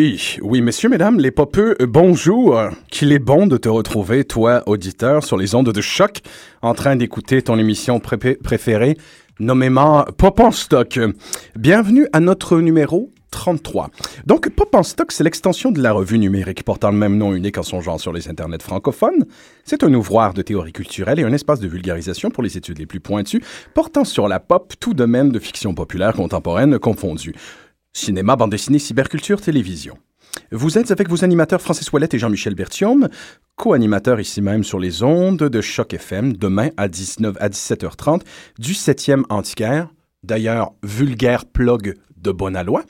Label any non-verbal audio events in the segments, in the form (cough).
oui, oui, messieurs, mesdames, les popeux, euh, bonjour. Qu'il est bon de te retrouver, toi, auditeur, sur les ondes de choc, en train d'écouter ton émission préférée, nommément Pop en stock. Bienvenue à notre numéro 33. Donc, Pop en stock, c'est l'extension de la revue numérique portant le même nom unique en son genre sur les internets francophones. C'est un ouvroir de théorie culturelle et un espace de vulgarisation pour les études les plus pointues, portant sur la pop, tout domaine de fiction populaire contemporaine confondu. Cinéma, bande dessinée, cyberculture, télévision. Vous êtes avec vos animateurs Francis Ouellette et Jean-Michel Bertium, co-animateurs ici même sur les ondes de Choc FM, demain à, 19, à 17h30 du 7e Antiquaire. D'ailleurs, vulgaire plug de Bonalois.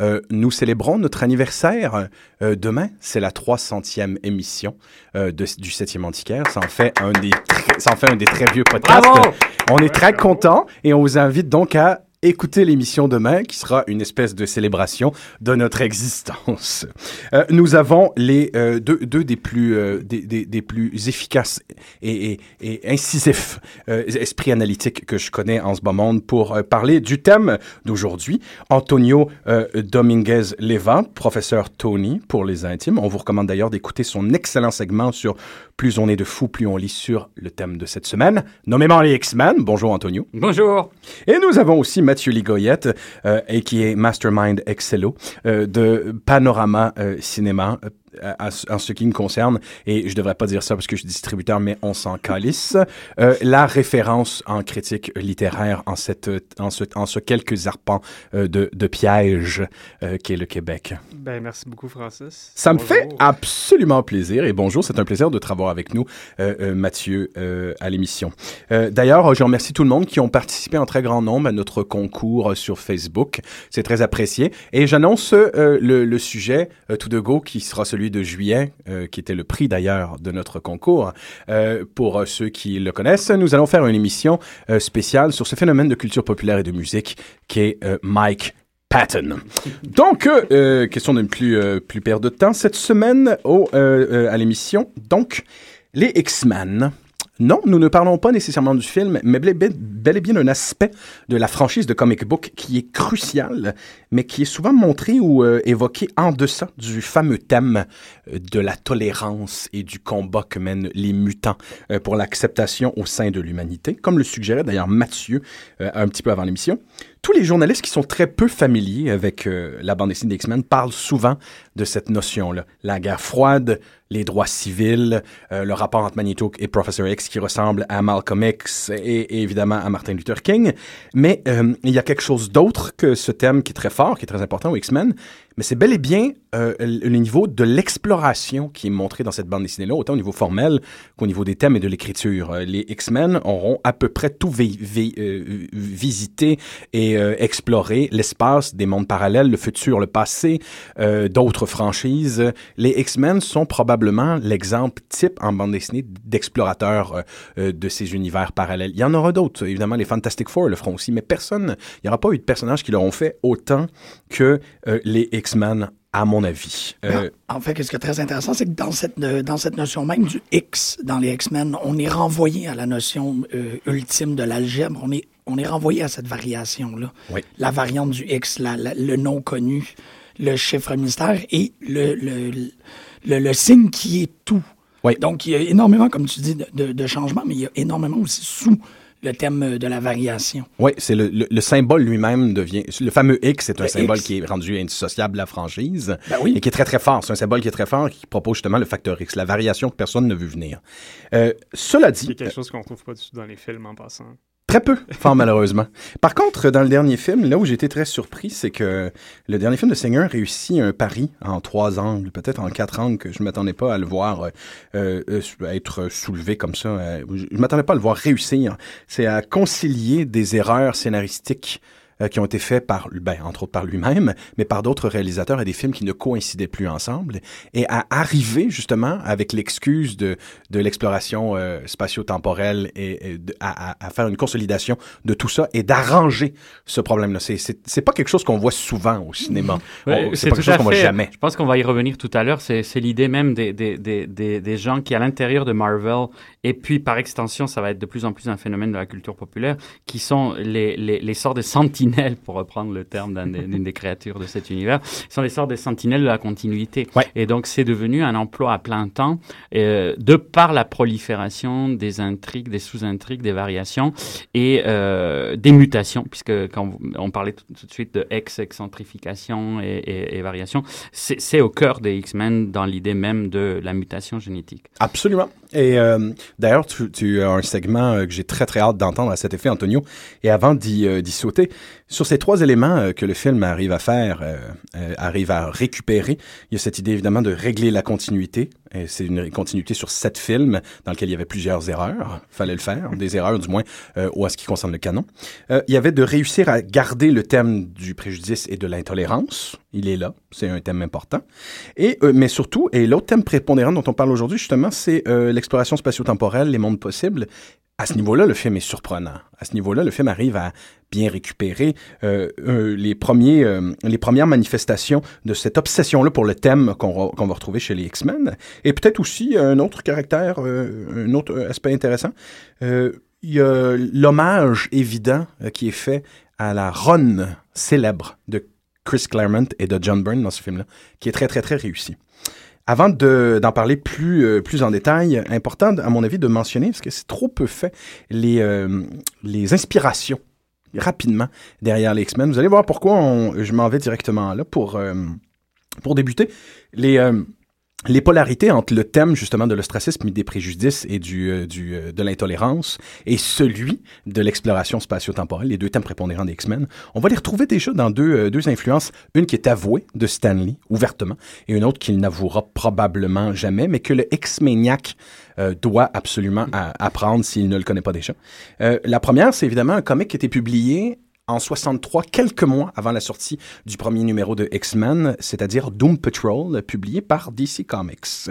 Euh, nous célébrons notre anniversaire euh, demain. C'est la 300e émission euh, du 7e Antiquaire. Ça en, fait un des ça en fait un des très vieux podcasts. On est très contents et on vous invite donc à écoutez l'émission demain qui sera une espèce de célébration de notre existence. Euh, nous avons les euh, deux, deux, des plus euh, des, des, des, plus efficaces et, et, et incisifs euh, esprits analytiques que je connais en ce monde pour euh, parler du thème d'aujourd'hui. Antonio Dominguez Leva, professeur Tony pour les intimes. On vous recommande d'ailleurs d'écouter son excellent segment sur plus on est de fous, plus on lit sur le thème de cette semaine, nommément les X-Men. Bonjour Antonio. Bonjour. Et nous avons aussi Mathieu Ligoyette, euh, et qui est Mastermind Excello euh, de Panorama en ce qui me concerne, et je devrais pas dire ça parce que je suis distributeur, mais on s'en calisse, euh, la référence en critique littéraire en, cette, en, ce, en ce quelques arpents euh, de, de piège euh, qu'est le Québec. Ben, merci beaucoup, Francis. Ça bonjour. me fait absolument plaisir, et bonjour, c'est un plaisir de revoir avec nous, euh, Mathieu, à l'émission. D'ailleurs, je remercie tout le monde qui ont participé en très grand nombre à notre concours sur Facebook. C'est très apprécié. Et j'annonce le, le, sujet tout de go qui sera celui de juillet, euh, qui était le prix d'ailleurs de notre concours. Euh, pour ceux qui le connaissent, nous allons faire une émission euh, spéciale sur ce phénomène de culture populaire et de musique qui est Mike Patton. Donc, question de ne plus, plus perdre de temps, cette semaine au, à l'émission, donc, les X-Men. Non, nous ne parlons pas nécessairement du film, mais bel et bien d'un aspect de la franchise de comic book qui est crucial, mais qui est souvent montré ou euh, évoqué en deçà du fameux thème euh, de la tolérance et du combat que mènent les mutants euh, pour l'acceptation au sein de l'humanité, comme le suggérait d'ailleurs Mathieu un petit peu avant l'émission. Tous les journalistes qui sont très peu familiers avec euh, la bande dessinée des X-Men parlent souvent de cette notion-là. La guerre froide, les droits civils, euh, le rapport entre Magneto et Professor X qui ressemble à Malcolm X et, et évidemment à Martin Luther King. Mais euh, il y a quelque chose d'autre que ce thème qui est très fort, qui est très important aux X-Men, mais c'est bel et bien euh, le niveau de l'exploration qui est montré dans cette bande dessinée-là, autant au niveau formel qu'au niveau des thèmes et de l'écriture. Euh, les X-Men auront à peu près tout euh, visité et exploré l'espace des mondes parallèles, le futur, le passé, d'autres franchises. Les X-Men sont probablement l'exemple type en bande dessinée d'explorateurs de ces univers parallèles. Il y en aura d'autres, évidemment, les Fantastic Four le feront aussi, mais personne, il n'y aura pas eu de personnages qui l'auront fait autant que les X-Men à mon avis. Euh... En fait, ce qui est très intéressant, c'est que dans cette, dans cette notion même du X dans les X-Men, on est renvoyé à la notion euh, ultime de l'algèbre. On est, on est renvoyé à cette variation-là. Oui. La variante du X, la, la, le non connu, le chiffre mystère et le, le, le, le signe qui est tout. Oui. Donc, il y a énormément, comme tu dis, de, de, de changements, mais il y a énormément aussi sous le thème de la variation. Oui, c'est le, le, le, symbole lui-même devient. Le fameux X, c'est un le symbole X. qui est rendu indissociable de la franchise. Ben oui. Et qui est très, très fort. C'est un symbole qui est très fort qui propose justement le facteur X, la variation que personne ne veut venir. Euh, cela dit. C'est quelque chose qu'on trouve pas du tout dans les films en passant. Très peu, fort malheureusement. Par contre, dans le dernier film, là où été très surpris, c'est que le dernier film de Seigneur réussit un pari en trois angles, peut-être en quatre angles, que je m'attendais pas à le voir euh, euh, être soulevé comme ça. Euh, je m'attendais pas à le voir réussir. C'est à concilier des erreurs scénaristiques euh, qui ont été faits par, ben, entre autres par lui-même, mais par d'autres réalisateurs et des films qui ne coïncidaient plus ensemble, et à arriver justement avec l'excuse de, de l'exploration euh, spatio-temporelle et, et de, à, à, faire une consolidation de tout ça et d'arranger ce problème-là. C'est, c'est, c'est pas quelque chose qu'on voit souvent au cinéma. Ouais, c'est, pas quelque chose qu'on voit jamais. Je pense qu'on va y revenir tout à l'heure. C'est, c'est l'idée même des, des, des, des, gens qui, à l'intérieur de Marvel, et puis par extension, ça va être de plus en plus un phénomène de la culture populaire, qui sont les, les, les sortes de sentinelles sentinelles, pour reprendre le terme d'une des, créatures de cet univers. Sont des sortes de sentinelles de la continuité. Et donc, c'est devenu un emploi à plein temps euh, de par la prolifération des intrigues, des sous-intrigues, des variations et euh, des mutations, puisque quand on parlait tout, de suite de ex-excentrification et, et, variation, c'est au cœur des X-Men dans l'idée même de la mutation génétique. Absolument. Et euh, d'ailleurs, tu, tu, as un segment euh, que j'ai très très hâte d'entendre à cet effet, Antonio. Et avant d'y euh, sauter, sur ces trois éléments euh, que le film arrive à faire, arrive à récupérer, il y a cette idée évidemment de régler la continuité. C'est une continuité sur sept films dans lequel il y avait plusieurs erreurs. Fallait le faire, des erreurs du moins, ou à ce qui concerne le canon. il y avait de réussir à garder le thème du préjudice et de l'intolérance. Il est là, c'est un thème important. Et mais surtout, et l'autre thème prépondérant dont on parle aujourd'hui justement, c'est l'exploration spatio-temporelle, les mondes possibles, à ce niveau-là, le film est surprenant. À ce niveau-là, le film arrive à bien récupérer euh, euh, les, premiers, euh, les premières manifestations de cette obsession-là pour le thème qu'on va retrouver chez les X-Men. Et peut-être aussi un autre caractère, un autre aspect intéressant. il y a l'hommage évident qui est fait à la run célèbre de Chris Claremont et de John Byrne dans ce film-là, qui est très, très, très réussi. Avant d'en parler plus, euh, plus en détail, important, à mon avis, de mentionner, parce que c'est trop peu fait, les, euh, les inspirations rapidement derrière les X-Men. Vous allez voir pourquoi je m'en vais directement là pour, euh, pour débuter. Les, les polarités entre le thème justement de l'ostracisme et des préjudices et du, euh, du euh, de l'intolérance et celui de l'exploration spatio-temporelle, les deux thèmes prépondérants des X-Men, on va les retrouver déjà dans deux, euh, deux influences, une qui est avouée de Stanley ouvertement et une autre qu'il n'avouera probablement jamais, mais que le X-Maniac doit absolument apprendre s'il ne le connaît pas déjà. la première, c'est évidemment un comic qui a été publié en 63, quelques mois avant la sortie du premier numéro de X-Men, c'est-à-dire Doom Patrol, publié par DC Comics.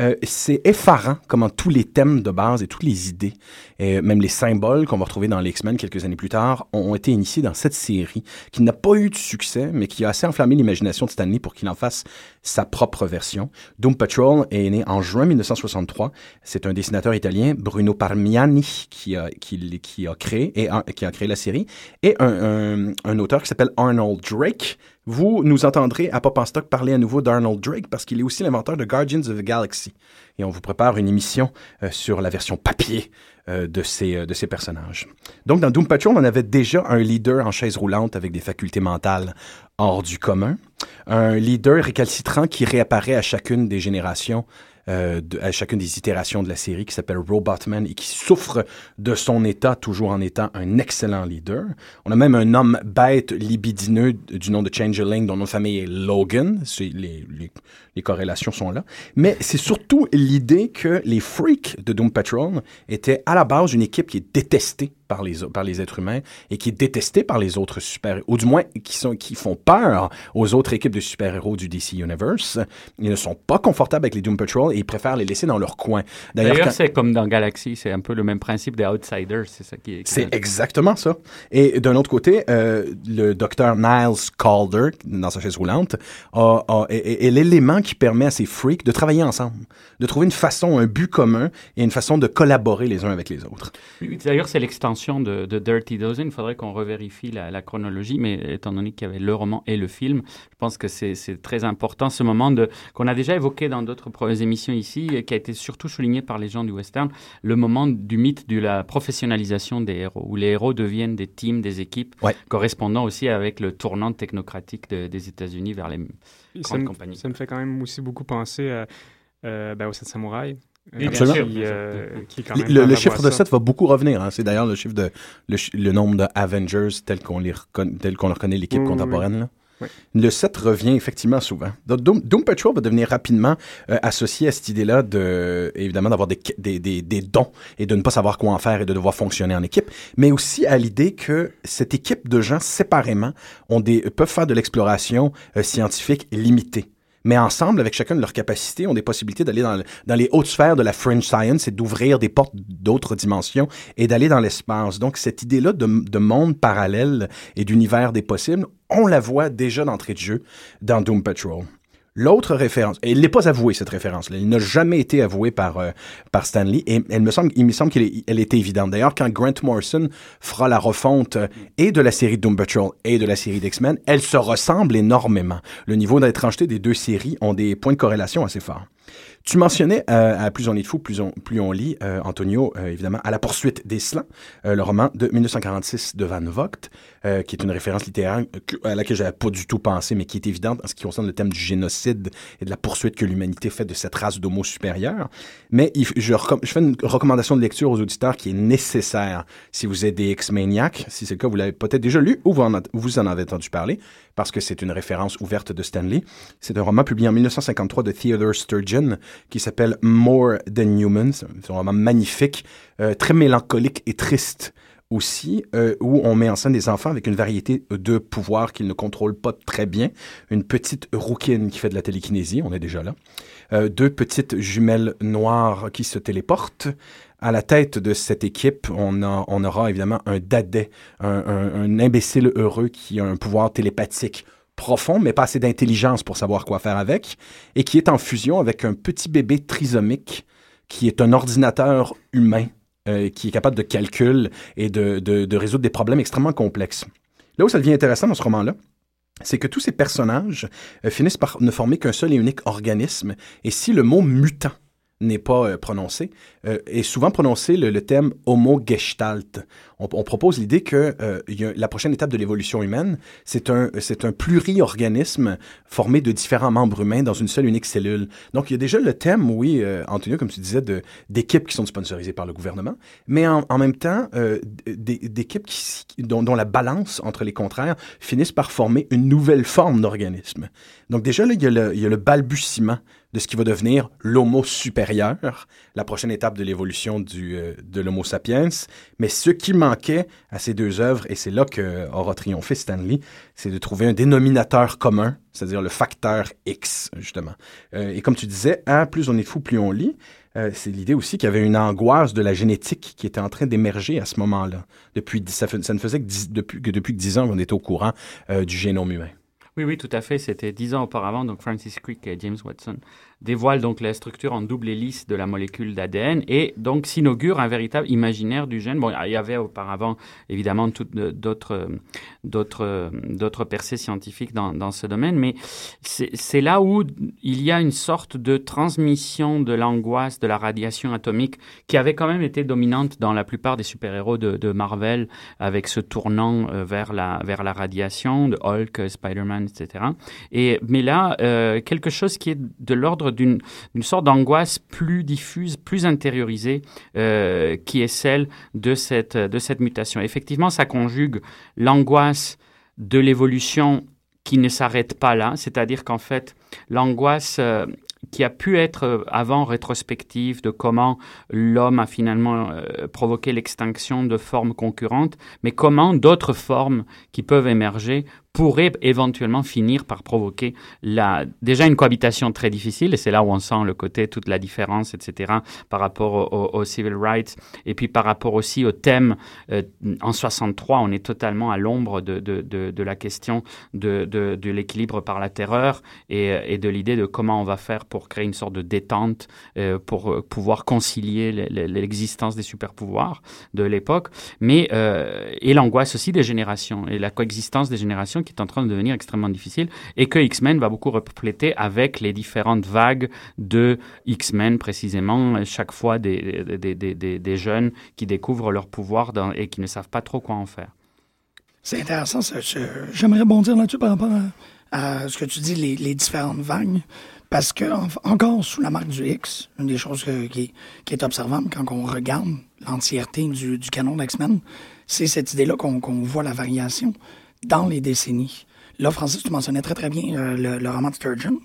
Euh, c'est effarant comment tous les thèmes de base et toutes les idées, et même les symboles qu'on va retrouver dans les X-Men quelques années plus tard, ont été initiés dans cette série qui n'a pas eu de succès, mais qui a assez enflammé l'imagination de Stanley pour qu'il en fasse sa propre version. Doom Patrol est né en juin 1963. C'est un dessinateur italien, Bruno Parmiani, qui a, qui, qui a créé et qui a créé la série, et un, un, un auteur qui s'appelle Arnold Drake, vous nous entendrez à Pop en Stock parler à nouveau d'Arnold Drake parce qu'il est aussi l'inventeur de Guardians of the Galaxy. Et on vous prépare une émission euh, sur la version papier euh, de, ces, euh, de ces personnages. Donc, dans Doom Patrol, on avait déjà un leader en chaise roulante avec des facultés mentales hors du commun. Un leader récalcitrant qui réapparaît à chacune des générations euh, à chacune des itérations de la série qui s'appelle Robotman et qui souffre de son état toujours en étant un excellent leader. On a même un homme bête libidineux du nom de Changeling dont notre famille est Logan. Les, les, les, corrélations sont là. Mais c'est surtout l'idée que les freaks de Doom Patrol étaient à la base une équipe qui est détestée par les, par les êtres humains et qui est détesté par les autres super ou du moins qui, sont, qui font peur aux autres équipes de super-héros du DC Universe. Ils ne sont pas confortables avec les Doom Patrol et ils préfèrent les laisser dans leur coin. D'ailleurs, c'est comme dans Galaxy, c'est un peu le même principe des Outsiders, c'est ça qui est... C'est exactement ça. Et d'un autre côté, euh, le docteur Niles Calder, dans sa chaise roulante, a, l'élément qui permet à ces freaks de travailler ensemble, de trouver une façon, un but commun et une façon de collaborer les uns avec les autres. D'ailleurs, c'est l'extension de, Dirty Dozen. Il faudrait qu'on revérifie la, chronologie, mais étant donné qu'il y avait le roman et le film, je pense que c'est très important ce moment qu'on a déjà évoqué dans d'autres émissions ici, et qui a été surtout souligné par les gens du western, le moment du mythe de la professionnalisation des héros, où les héros deviennent des teams, des équipes, correspondant aussi avec le tournant technocratique des États-Unis vers les grandes compagnies. Ça me fait quand même aussi beaucoup penser à, euh, ben, au Sept Samouraïs le, chiffre de 7 va beaucoup revenir. Hein. C'est d'ailleurs le chiffre de le, nombre de Avengers tel qu'on les tel qu'on reconnaît l'équipe contemporaine. Le 7 revient effectivement souvent. Doom, Doom Patrol va devenir rapidement euh, associé à cette idée-là de, évidemment, d'avoir des, des, des, des, dons et de ne pas savoir quoi en faire et de devoir fonctionner en équipe, mais aussi à l'idée que cette équipe de gens séparément ont des, peuvent faire de l'exploration euh, scientifique limitée mais ensemble, avec chacun de leurs capacités, ont des possibilités d'aller dans, les hautes sphères de la fringe science et d'ouvrir des portes d'autres dimensions et d'aller dans l'espace. Donc, cette idée-là de, de monde parallèle et d'univers des possibles, on la voit déjà d'entrée de jeu dans Doom Patrol. L'autre référence, et il n'est pas avoué cette référence, -là. il n'a jamais été avoué par euh, par Stanley et elle me semble, il me semble qu'elle elle était évidente. D'ailleurs, quand Grant Morrison fera la refonte euh, et de la série Doom Patrol et de la série d'X-Men, elles se ressemblent énormément. Le niveau d'étrangeté des deux séries ont des points de corrélation assez forts. Tu mentionnais euh, à Plus on est de fou, plus on, plus on lit, euh, Antonio, euh, évidemment, à la poursuite des slans, le roman de 1946 de Van Vogt, qui est une référence littéraire à laquelle j'avais pas du tout pensé, mais qui est évidente en ce qui concerne le thème du génocide et de la poursuite que l'humanité fait de cette race d'homo supérieur. Mais je, je, fais une recommandation de lecture aux auditeurs qui est nécessaire si vous êtes des X-Maniacs. Si c'est le cas, vous l'avez peut-être déjà lu ou vous en, vous en avez entendu parler, parce que c'est une référence ouverte de Stanley. C'est un roman publié en 1953 de Theodore Sturgeon, qui s'appelle More Than Humans. C'est un roman magnifique, euh, très mélancolique et triste aussi, euh, où on met en scène des enfants avec une variété de pouvoirs qu'ils ne contrôlent pas très bien. Une petite rouquine qui fait de la télékinésie, on est déjà là. Euh, deux petites jumelles noires qui se téléportent. À la tête de cette équipe, on, aura évidemment un dadais, un, un imbécile heureux qui a un pouvoir télépathique profond, mais pas assez d'intelligence pour savoir quoi faire avec, et qui est en fusion avec un petit bébé trisomique qui est un ordinateur humain euh, qui est capable de calcul et de, de, résoudre des problèmes extrêmement complexes. Là où ça devient intéressant dans ce roman-là, c'est que tous ces personnages euh, finissent par ne former qu'un seul et unique organisme, et si le mot mutant n'est pas euh, prononcé, euh, est souvent prononcé le, thème homo gestalt. On, propose l'idée que euh, la prochaine étape de l'évolution humaine, c'est un, c'est un pluriorganisme formé de différents membres humains dans une seule unique cellule. Donc, il y a déjà le thème, oui, Antonio, comme tu disais, d'équipes qui sont sponsorisées par le gouvernement, mais en, même temps, d'équipes qui, dont, la balance entre les contraires finissent par former une nouvelle forme d'organisme. Donc, déjà, le, il y a le balbutiement de ce qui va devenir l'homo supérieur, la prochaine étape de l'évolution du, euh, de l'homo sapiens. Mais ce qui manquait à ces deux œuvres, et c'est là que aura triomphé Stanley, c'est de trouver un dénominateur commun, c'est-à-dire le facteur X, justement. Euh, et comme tu disais, hein, plus on est fou, plus on lit. Euh, c'est l'idée aussi qu'il y avait une angoisse de la génétique qui était en train d'émerger à ce moment-là. Depuis, ça, ça, ne faisait que, depuis, que depuis dix ans qu'on était au courant du génome humain. Oui, oui, tout à fait. C'était dix ans auparavant, donc Francis Crick et James Watson dévoile donc la structure en double hélice de la molécule d'ADN et donc s'inaugure un véritable imaginaire du gène. Bon, il y avait auparavant évidemment d'autres d'autres d'autres percées scientifiques dans, ce domaine, mais c'est là où il y a une sorte de transmission de l'angoisse de la radiation atomique qui avait quand même été dominante dans la plupart des super-héros de, Marvel avec ce tournant euh, vers la vers la radiation de Hulk, Spider-Man, etc. Et mais là euh, quelque chose qui est de l'ordre d'une sorte d'angoisse plus diffuse, plus intériorisée, euh, qui est celle de cette, de cette mutation. Effectivement, ça conjugue l'angoisse de l'évolution qui ne s'arrête pas là, c'est-à-dire qu'en fait, l'angoisse euh, qui a pu être euh, avant rétrospective de comment l'homme a finalement provoqué l'extinction de formes concurrentes, mais comment d'autres formes qui peuvent émerger pourrait éventuellement finir par provoquer la, déjà une cohabitation très difficile, et c'est là où on sent le côté, toute la différence, etc., par rapport aux civil rights, et puis par rapport aussi au thème, euh, en 63, on est totalement à l'ombre de, de, de, de, la question de, de l'équilibre par la terreur et, et de l'idée de comment on va faire pour créer une sorte de détente, euh, pour euh, pouvoir concilier l'existence des super-pouvoirs de l'époque, mais euh, et l'angoisse aussi des générations, et la coexistence des générations qui est en train de devenir extrêmement difficile et que X-Men va beaucoup refléter avec les différentes vagues de X-Men, précisément, chaque fois des, des, des, des, jeunes qui découvrent leur pouvoir et qui ne savent pas trop quoi en faire. C'est intéressant. J'aimerais bondir là-dessus par rapport à, ce que tu dis, les, les différentes vagues. Parce que, encore sous la marque du X, une des choses qui, qui, est observable quand on regarde l'entièreté du, du, canon d'X-Men, c'est cette idée-là qu'on voit la variation dans les décennies. Là, Francis, tu mentionnais très très bien euh, le, roman de Sturgeon,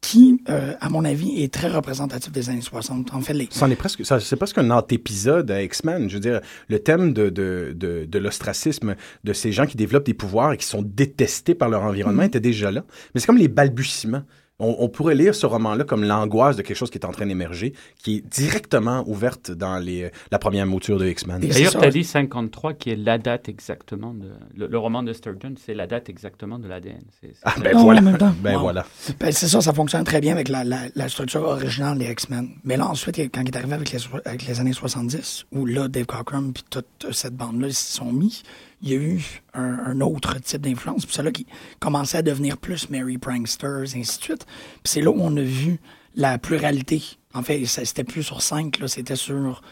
qui, euh, à mon avis, est très représentatif des années 60. En fait, les... Est presque, c'est presque un antépisode à X-Men. Je veux dire, le thème de, de, de, de l'ostracisme, de ces gens qui développent des pouvoirs et qui sont détestés par leur environnement, mm-hmm. était déjà là. Mais c'est comme les balbutiements on, pourrait lire ce roman-là comme l'angoisse de quelque chose qui est en train d'émerger, qui est directement ouverte dans les, la première mouture de X-Men. D'ailleurs, tu as dit 53, qui est la date exactement de. Le, roman de Sturgeon, c'est la date exactement de l'ADN. Ah, ben voilà. Ben voilà. Ben, c'est ça, ça fonctionne très bien avec la, la, structure originale des X-Men. Mais là, ensuite, quand il est arrivé avec les, avec les années 70, où là, Dave Cockrum puis toute cette bande-là, ils se sont mis il y a eu un, autre type d'influence. Puis c'est là qui commençait à devenir plus Mary Pranksters, et ainsi de suite. Puis c'est là où on a vu la pluralité. En fait, c'était plus sur 5, là, c'était sur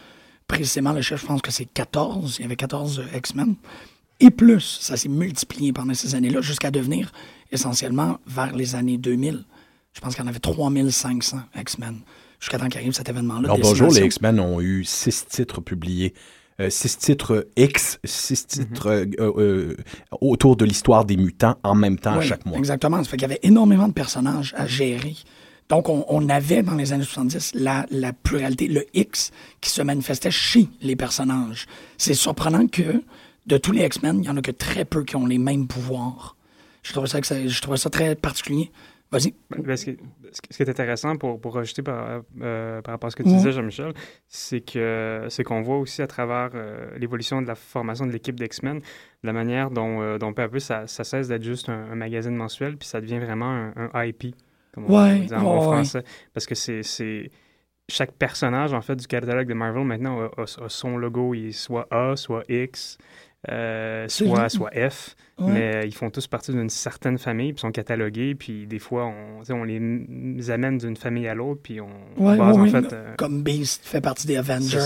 précisément le chef, je pense que c'est 14. Il y avait 14 euh, X-Men. Et plus, ça s'est multiplié pendant ces années-là jusqu'à devenir essentiellement vers les années 2000. Je pense qu'il y en avait 3500 X-Men jusqu'à temps qu'arrive cet événement-là. bonjour, les X-Men ont eu six titres publiés six titres X, six mhm. titres euh, euh, autour de l'histoire des mutants en même temps à chaque mois. Exactement. Ça fait qu'il y avait énormément de personnages à gérer. Donc, on, avait dans les années 70 la, la, pluralité, le X qui se manifestait chez les personnages. C'est surprenant que de tous les X-Men, il n'y en a que très peu qui ont les mêmes pouvoirs. Je trouve ça, que je trouve ça très particulier. Vas-y. Ben, ce, qui, est intéressant pour, pour rajouter par, euh, par rapport à ce que tu disais, Jean-Michel, c'est que c'est qu'on voit aussi à travers euh, l'évolution de la formation de l'équipe d'X-Men, la manière dont, euh, dont, peu à peu ça, ça cesse d'être juste un, magazine mensuel, puis ça devient vraiment un, IP, comme on dit en français. Parce que c'est chaque personnage en fait du catalogue de Marvel maintenant a, a son logo, il est soit A, soit X, soit, soit F. Mais ils font tous partie d'une certaine famille, puis sont catalogués, puis des fois, on, on les amène d'une famille à l'autre, puis on ouais, en fait... Euh, comme Beast fait partie des Avengers,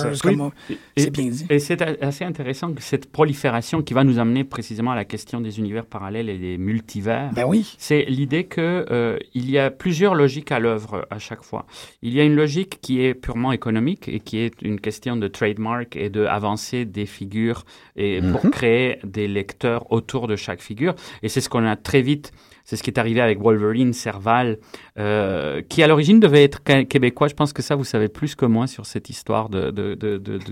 c'est bien dit. Et c'est assez intéressant que cette prolifération qui va nous amener précisément à la question des univers parallèles et des multivers, ben oui. c'est l'idée qu'il euh, il y a plusieurs logiques à l'œuvre à chaque fois. Il y a une logique qui est purement économique et qui est une question de trademark et de avancer des figures et pour mhm. créer des lecteurs autour de chaque figure. Et c'est ce qu'on a très vite, c'est ce qui est arrivé avec Wolverine, Serval, euh, qui à l'origine devait être québécois. Je pense que ça, vous savez plus que moi sur cette histoire de,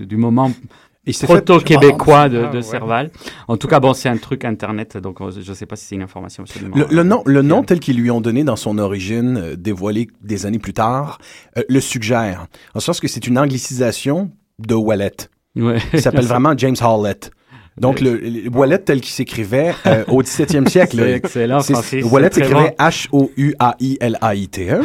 du moment proto-québécois de, ah, Serval. En tout cas, bon, c'est un truc Internet, donc euh, je ne sais pas si c'est une information absolument... Le, nom, le nom tel qu'ils lui ont donné dans son origine, euh, dévoilé des années plus tard, le suggère. En sens que c'est une anglicisation de Wallet. Ouais. Il s'appelle vraiment James Howlett. Donc, le, le Wallet tel qu'il s'écrivait euh, au 17e (laughs) siècle. C'est excellent, Francis. Wallet s'écrivait H-O-U-A-I-L-A-I-T-E.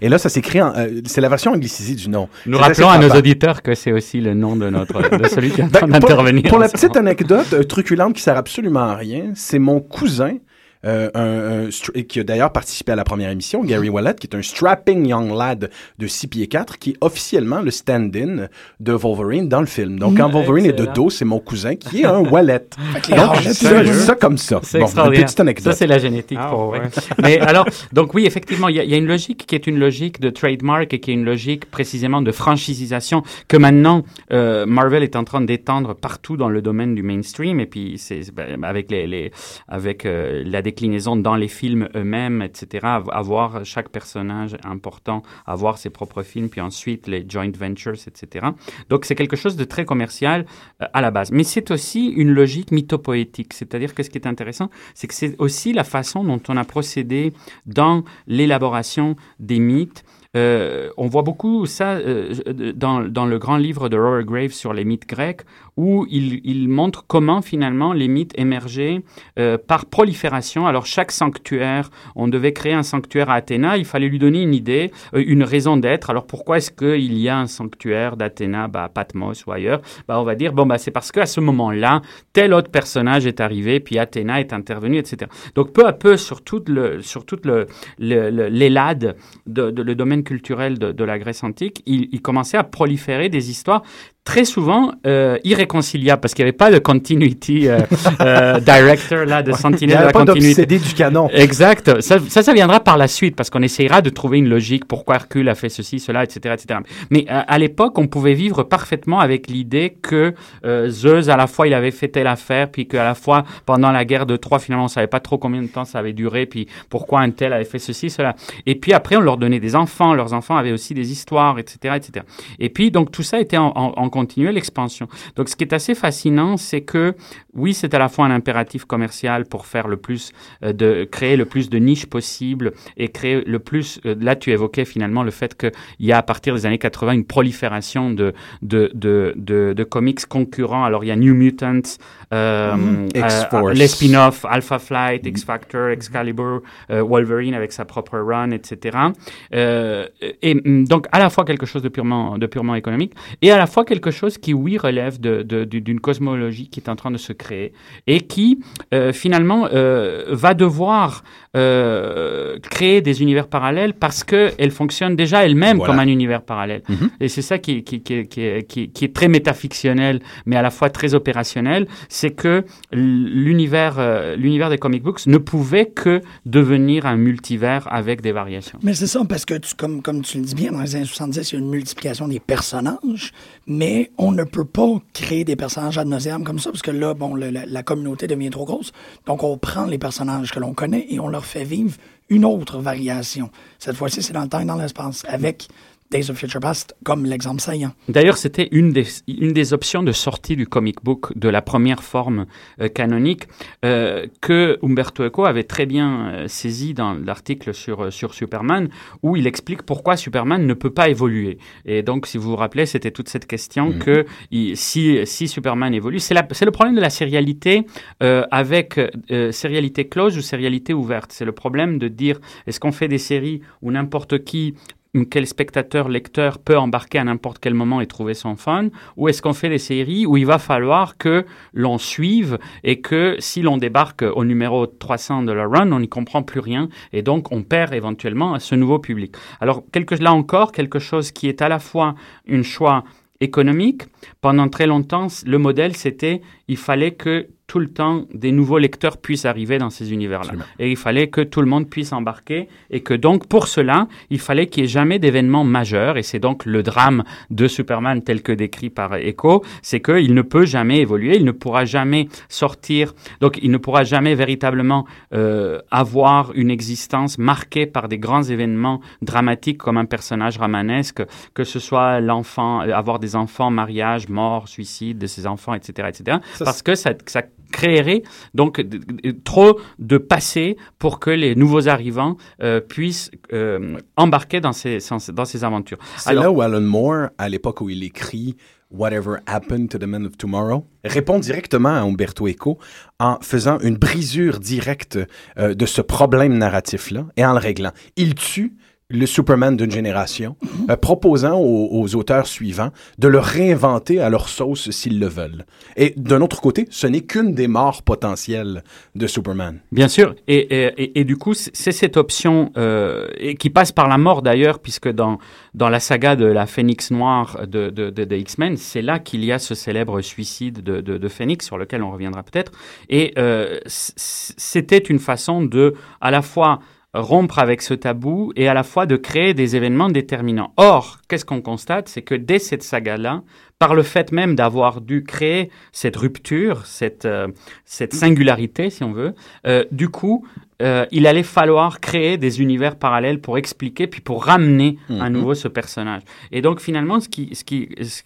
Et là, ça s'écrit en, euh, c'est la version anglicisée du nom. Nous rappelons à nos auditeurs que c'est aussi le nom de notre, de celui qui est en ben, train d'intervenir. Pour, la petite anecdote euh, truculente qui sert absolument à rien, c'est mon cousin euh, un, un, qui a d'ailleurs participé à la première émission, Gary Wallet, qui est un strapping young lad de 6 pieds 4, qui est officiellement le stand-in de Wolverine dans le film. Donc, quand Wolverine est de dos, c'est mon cousin qui est un (laughs) Wallet. donc, ça, ça, comme ça. C'est bon, extraordinaire. Petite anecdote. Ça, c'est la génétique. Ah, pour, (laughs) Mais alors, donc oui, effectivement, il y, y, a une logique qui est une logique de trademark et qui est une logique précisément de franchisisation que maintenant euh, Marvel est en train d'étendre partout dans le domaine du mainstream et puis c'est ben, avec les, les avec euh, la déclinaison dans les films eux-mêmes, etc. Avoir chaque personnage important, avoir ses propres films, puis ensuite les joint ventures, etc. Donc c'est quelque chose de très commercial euh, à la base. Mais c'est aussi une logique mythopoétique. C'est-à-dire que ce qui est intéressant, c'est que c'est aussi la façon dont on a procédé dans l'élaboration des mythes euh, on voit beaucoup ça euh, dans, dans, le grand livre de Robert Graves sur les mythes grecs, où il, il montre comment finalement les mythes émergeaient euh, par prolifération. Alors chaque sanctuaire, on devait créer un sanctuaire à Athéna, il fallait lui donner une idée, une raison d'être. Alors pourquoi est-ce qu'il y a un sanctuaire d'Athéna bah, à Patmos ou ailleurs? Bah, On va dire, bon, bah, c'est parce qu'à ce moment-là, tel autre personnage est arrivé, puis Athéna est intervenue, etc. Donc peu à peu, sur toute le, sur le, l'élade de, de, le domaine culturel de, la Grèce antique, il, il, commençait à proliférer des histoires très souvent euh, irréconciliable parce qu'il n'y avait pas de continuity euh, euh, director là de sentinelle de la pas continuité. du canon. Exact. Ça, ça, ça viendra par la suite parce qu'on essayera de trouver une logique pourquoi Hercule a fait ceci cela etc etc mais à, à l'époque on pouvait vivre parfaitement avec l'idée que euh, Zeus à la fois il avait fait telle affaire puis qu'à la fois pendant la guerre de Troie finalement on savait pas trop combien de temps ça avait duré puis pourquoi un tel avait fait ceci cela. Et puis après on leur donnait des enfants. Leurs enfants avaient aussi des histoires etc etc et puis donc tout ça était en, en, en continuer l'expansion. Donc, ce qui est assez fascinant, c'est que oui, c'est à la fois un impératif commercial pour faire le plus euh, de créer le plus de niches possible et créer le plus. Euh, là, tu évoquais finalement le fait qu'il y a à partir des années 80 une prolifération de de de, de, de comics concurrents. Alors, il y a New Mutants, euh, Mhm. euh, X-Force. les spin-offs, Alpha Flight, X Factor, Excalibur, euh, Wolverine avec sa propre run, etc. Et mm, donc à la fois quelque chose de purement de purement économique et à la fois quelque chose qui oui relève de- de- du- d'une cosmologie qui est en train de se créer et qui euh, finalement euh, va devoir euh, créer des univers parallèles parce que elle fonctionne déjà elle-même Voilà. comme un univers parallèle. Mhm. Et c'est ça qui, qui, qui, qui, est- qui, qui est très métafictionnel, mais à la fois très opérationnel, c'est que l'univers euh, l'univers des comic books ne pouvait que devenir un multivers avec des variations. Mais c'est ça, parce que tu, comme, comme tu le dis bien, dans les années 70, il y a une multiplication des personnages, mais on ne peut pas créer des personnages ad nauseam comme ça, parce que là, bon, la, la communauté devient trop grosse. Donc, on prend les personnages que l'on connaît et on leur fait vivre une autre variation. Cette fois-ci, c'est dans le temps et dans l'espace, avec Days of Future Past comme l'exemple saillant. D'ailleurs, c'était une des, une des options de sortie du comic book de la première forme euh, canonique euh, que Umberto Eco avait très bien euh, saisi dans l'article sur, euh, sur Superman, où il explique pourquoi Superman ne peut pas évoluer. Et donc, si vous vous rappelez, c'était toute cette question Mhm. que il- si, si Superman évolue, c'est la- c'est le problème de la sérialité euh, avec euh, sérialité close ou sérialité ouverte. C'est le problème de dire est-ce qu'on fait des séries où n'importe qui quel spectateur, lecteur peut embarquer à n'importe quel moment et trouver son fun Ou est-ce qu'on fait des séries où il va falloir que l'on suive et que si l'on débarque au numéro 300 de la run, on n'y comprend plus rien et donc on perd éventuellement ce nouveau public Alors, quelque, là encore, quelque chose qui est à la fois une choix économique. Pendant très longtemps, le modèle, c'était il fallait que tout le temps des nouveaux lecteurs puissent arriver dans ces univers-là. Et il fallait que tout le monde puisse embarquer et que donc pour cela, il fallait qu'il n'y ait jamais d'événement majeur. Et c'est donc le drame de Superman tel que décrit par Echo, c'est qu'il ne peut jamais évoluer, il ne pourra jamais sortir, donc il ne pourra jamais véritablement euh, avoir une existence marquée par des grands événements dramatiques comme un personnage ramanesque, que ce soit l'enfant, euh, avoir des enfants, mariage, mort, suicide de ses enfants, etc., etc. Ça, parce que ça, ça créerait donc trop de passé pour que les nouveaux arrivants euh, puissent euh, embarquer dans ces, dans ces aventures. C'est là où Alan Moore, à l'époque où il écrit Whatever Happened to the Men of Tomorrow, répond directement à Umberto Eco en faisant une brisure directe euh, de ce problème narratif-là et en le réglant. Il tue le Superman d'une génération, euh, proposant aux, aux auteurs suivants de le réinventer à leur sauce s'ils le veulent. Et d'un autre côté, ce n'est qu'une des morts potentielles de Superman. Bien sûr, et, et, et- et du coup, c'est cette option euh, et qui passe par la mort d'ailleurs, puisque dans, dans la saga de la Phénix Noire de, de, de, de X-Men, c'est là qu'il y a ce célèbre suicide de, de, Phénix, sur lequel on reviendra peut-être. Et euh, c'était une façon de, à la fois, rompre avec ce tabou et à la fois de créer des événements déterminants. Or, qu'est-ce qu'on constate? C'est que dès cette saga-là, par le fait même d'avoir dû créer cette rupture, cette, euh, cette singularité, si on veut, euh, du coup, euh, il allait falloir créer des univers parallèles pour expliquer, puis pour ramener à Mhm. nouveau ce personnage. Et donc, finalement, ce qui, ce qui, ce,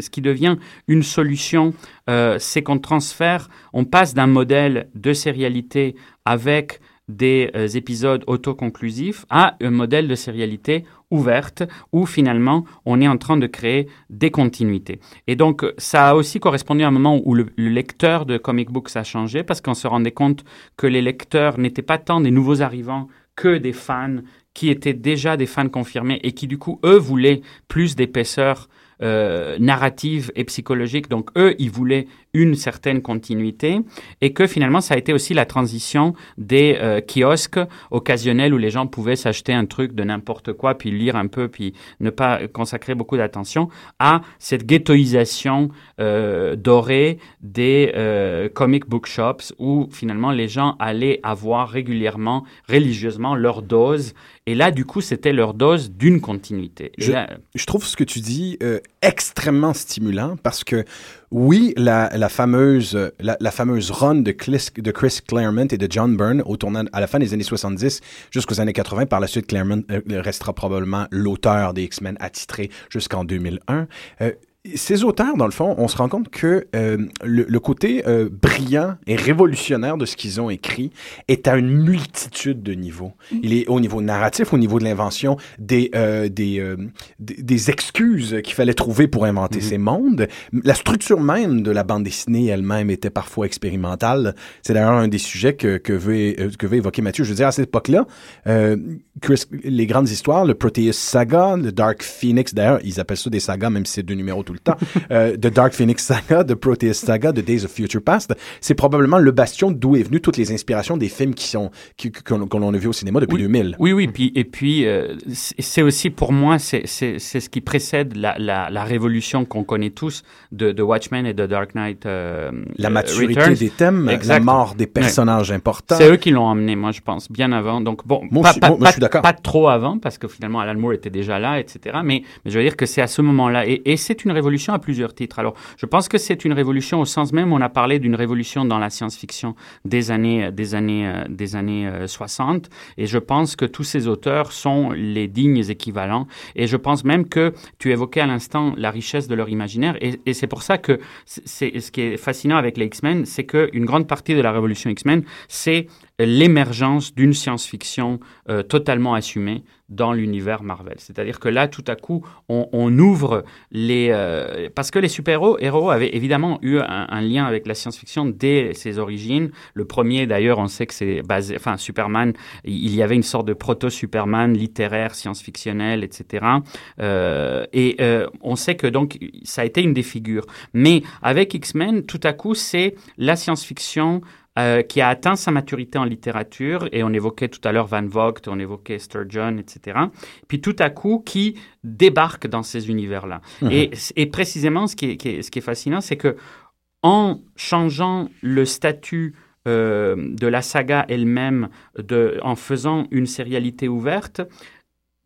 ce qui devient une solution, euh, c'est qu'on transfère, on passe d'un modèle de sérialité avec des euh, épisodes autoconclusifs à un modèle de sérialité ouverte où finalement on est en train de créer des continuités. Et donc ça a aussi correspondu à un moment où le, le lecteur de comic books a changé parce qu'on se rendait compte que les lecteurs n'étaient pas tant des nouveaux arrivants que des fans qui étaient déjà des fans confirmés et qui du coup eux voulaient plus d'épaisseur euh, narrative et psychologique. Donc eux, ils voulaient une certaine continuité et que finalement, ça a été aussi la transition des euh, kiosques occasionnels où les gens pouvaient s'acheter un truc de n'importe quoi, puis lire un peu, puis ne pas consacrer beaucoup d'attention à cette ghettoisation euh, dorée des euh, comic book shops où finalement les gens allaient avoir régulièrement, religieusement, leur dose. Et là, du coup, c'était leur dose d'une continuité. Je- là, je trouve ce que tu dis euh, extrêmement stimulant parce que oui, la, fameuse la, fameuse run de Chris, de Chris Claremont et de John Byrne au tournant à la fin des années 70 jusqu'aux années 80. Par la suite, Claremont euh, restera probablement l'auteur des X-Men attitré jusqu'en 2001. Euh, ces auteurs, dans le fond, on se rend compte que euh, le, le, côté euh, brillant et révolutionnaire de ce qu'ils ont écrit est à une multitude de niveaux. Mm. Il est au niveau narratif, au niveau de l'invention, des, euh, des, excuses qu'il fallait trouver pour inventer mm-hmm. ces mondes. La structure même de la bande dessinée elle-même était parfois expérimentale. C'est d'ailleurs un des sujets que, que, veut, que veut évoquer Mathieu. Je veux dire, à cette époque-là, Chris, les grandes histoires, le Proteus Saga, le Dark Phoenix, d'ailleurs, ils appellent ça des sagas, même si c'est deux numéros tout le temps, euh, The Dark Phoenix Saga, The Proteus Saga, The Days of Future Past, c'est probablement le bastion d'où est venu toutes les inspirations des films qui sont qu'on a vu au cinéma depuis oui, 2000. Oui, oui, puis et puis euh, c'est aussi pour moi c'est c'est ce qui précède la, la, la révolution qu'on connaît tous de, de, Watchmen et de Dark Knight. Euh, la maturité Returns. des thèmes, la mort des personnages ouais. importants. C'est eux qui l'ont amené, moi je pense, bien avant. Donc bon, moi, pas, je, pas, moi, moi, je suis d'accord. Pas trop avant parce que finalement Alan Moore était déjà là, etc. Mais, mais je veux dire que c'est à ce moment-là et, et c'est une révolution à plusieurs titres. Alors, je pense que c'est une révolution au sens même, on a parlé d'une révolution dans la science-fiction des années, des années, des années 60, et je pense que tous ces auteurs sont les dignes équivalents, et je pense même que tu évoquais à l'instant la richesse de leur imaginaire, et, et c'est pour ça que c'est ce qui est fascinant avec les X-Men, c'est qu'une grande partie de la révolution X-Men, c'est l'émergence d'une science-fiction euh, totalement assumée dans l'univers Marvel. C'est-à-dire que là, tout à coup, on, ouvre les... Euh, parce que les super-héros héros avaient évidemment eu un, lien avec la science-fiction dès ses origines. Le premier, d'ailleurs, on sait que c'est basé... Enfin, Superman, il y avait une sorte de proto-Superman littéraire, science-fictionnel, etc. Et euh, on sait que donc, ça a été une des figures. Mais avec X-Men, tout à coup, c'est la science-fiction euh, qui a atteint sa maturité en littérature, et on évoquait tout à l'heure Van Vogt, on évoquait Sturgeon, etc. Puis tout à coup, qui débarque dans ces univers-là. Mmh. Et, et, précisément, ce qui est, qui est, ce qui est fascinant, c'est que en changeant le statut euh, de la saga elle-même, en faisant une sérialité ouverte,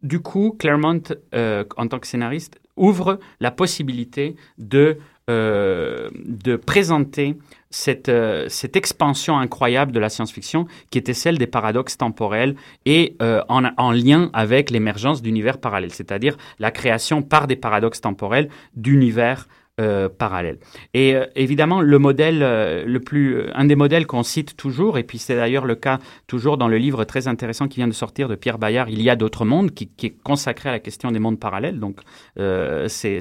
du coup, Claremont, euh, en tant que scénariste, ouvre la possibilité de, euh, de présenter cette, euh, cette expansion incroyable de la science-fiction qui était celle des paradoxes temporels et euh, en, en, lien avec l'émergence d'univers parallèles, c'est-à-dire la création par des paradoxes temporels d'univers euh, parallèle. Et euh, évidemment, le modèle, euh, le plus, un des modèles qu'on cite toujours, et puis c'est d'ailleurs le cas toujours dans le livre très intéressant qui vient de sortir de Pierre Bayard, Il y a d'autres mondes, qui, qui, est consacré à la question des mondes parallèles. Donc, euh, c'est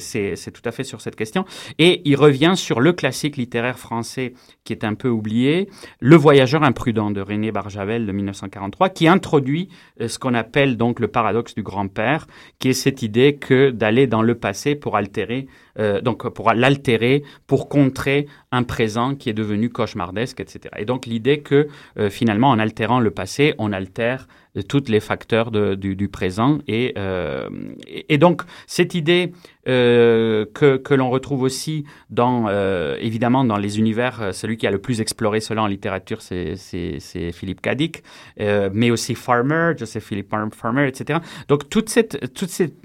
tout à fait sur cette question. Et il revient sur le classique littéraire français qui est un peu oublié, Le Voyageur imprudent de René Barjavel de 1943, qui introduit ce qu'on appelle donc le paradoxe du grand-père, qui est cette idée que d'aller dans le passé pour altérer euh, donc pour l'altérer, pour contrer un présent qui est devenu cauchemardesque, etc. Et donc l'idée que euh, finalement, en altérant le passé, on altère euh, tous les facteurs du, présent. Et, euh, et, donc, cette idée que, l'on retrouve aussi dans, évidemment, dans les univers, celui qui a le plus exploré cela en littérature, c'est Philippe Cadic, mais aussi Farmer, Joseph Philippe Farmer, etc. Donc, toute cette, toute cette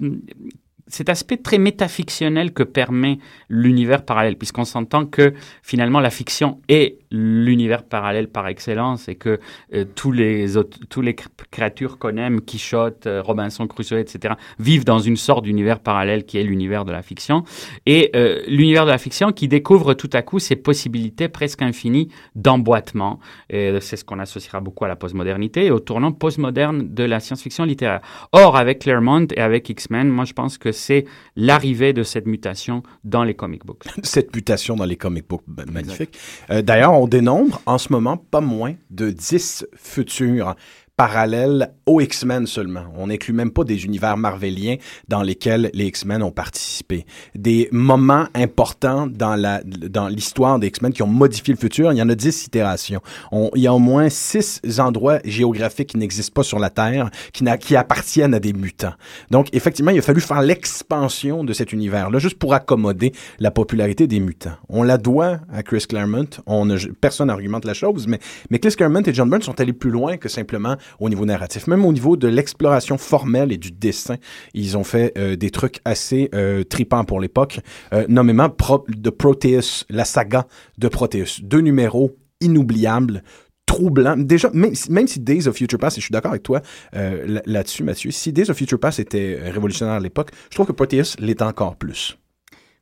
cet aspect très métafictionnel que permet l'univers parallèle, puisqu'on s'entend que finalement la fiction est l'univers parallèle par excellence et que euh, tous les autres, tous les créatures qu'on aime, Quichotte, euh, Robinson Crusoe, etc., vivent dans une sorte d'univers parallèle qui est l'univers de la fiction et euh, l'univers de la fiction qui découvre tout à coup ces possibilités presque infinies d'emboîtement. Et c'est ce qu'on associera beaucoup à la postmodernité et au tournant postmoderne de la science-fiction littéraire. Or, avec Claremont et avec X-Men, moi je pense que c'est l'arrivée de cette mutation dans les comic books. (laughs) cette mutation dans les comic books, ben, magnifique. Euh, D'ailleurs, on dénombre en ce moment pas moins de 10 futurs parallèle aux X-Men seulement. On n'inclut même pas des univers marveliens dans lesquels les X-Men ont participé. Des moments importants dans la dans l'histoire des X-Men qui ont modifié le futur, il y en a dix itérations. On, il y a au moins six endroits géographiques qui n'existent pas sur la Terre, qui, qui appartiennent à des mutants. Donc, effectivement, il a fallu faire l'expansion de cet univers-là, juste pour accommoder la popularité des mutants. On la doit à Chris Claremont. On ne, personne n'argumente la chose, mais, mais Chris Claremont et John Byrne sont allés plus loin que simplement au niveau narratif. Même au niveau de l'exploration formelle et du dessin, ils ont fait euh, des trucs assez euh, tripants pour l'époque, euh, nommément de Proteus, la saga de Proteus. Deux numéros inoubliables, troublant. Déjà, même, si Days of Future Past, et je suis d'accord avec toi euh, là-dessus, Mathieu, si Days of Future Past était révolutionnaire à l'époque, je trouve que Proteus l'est encore plus.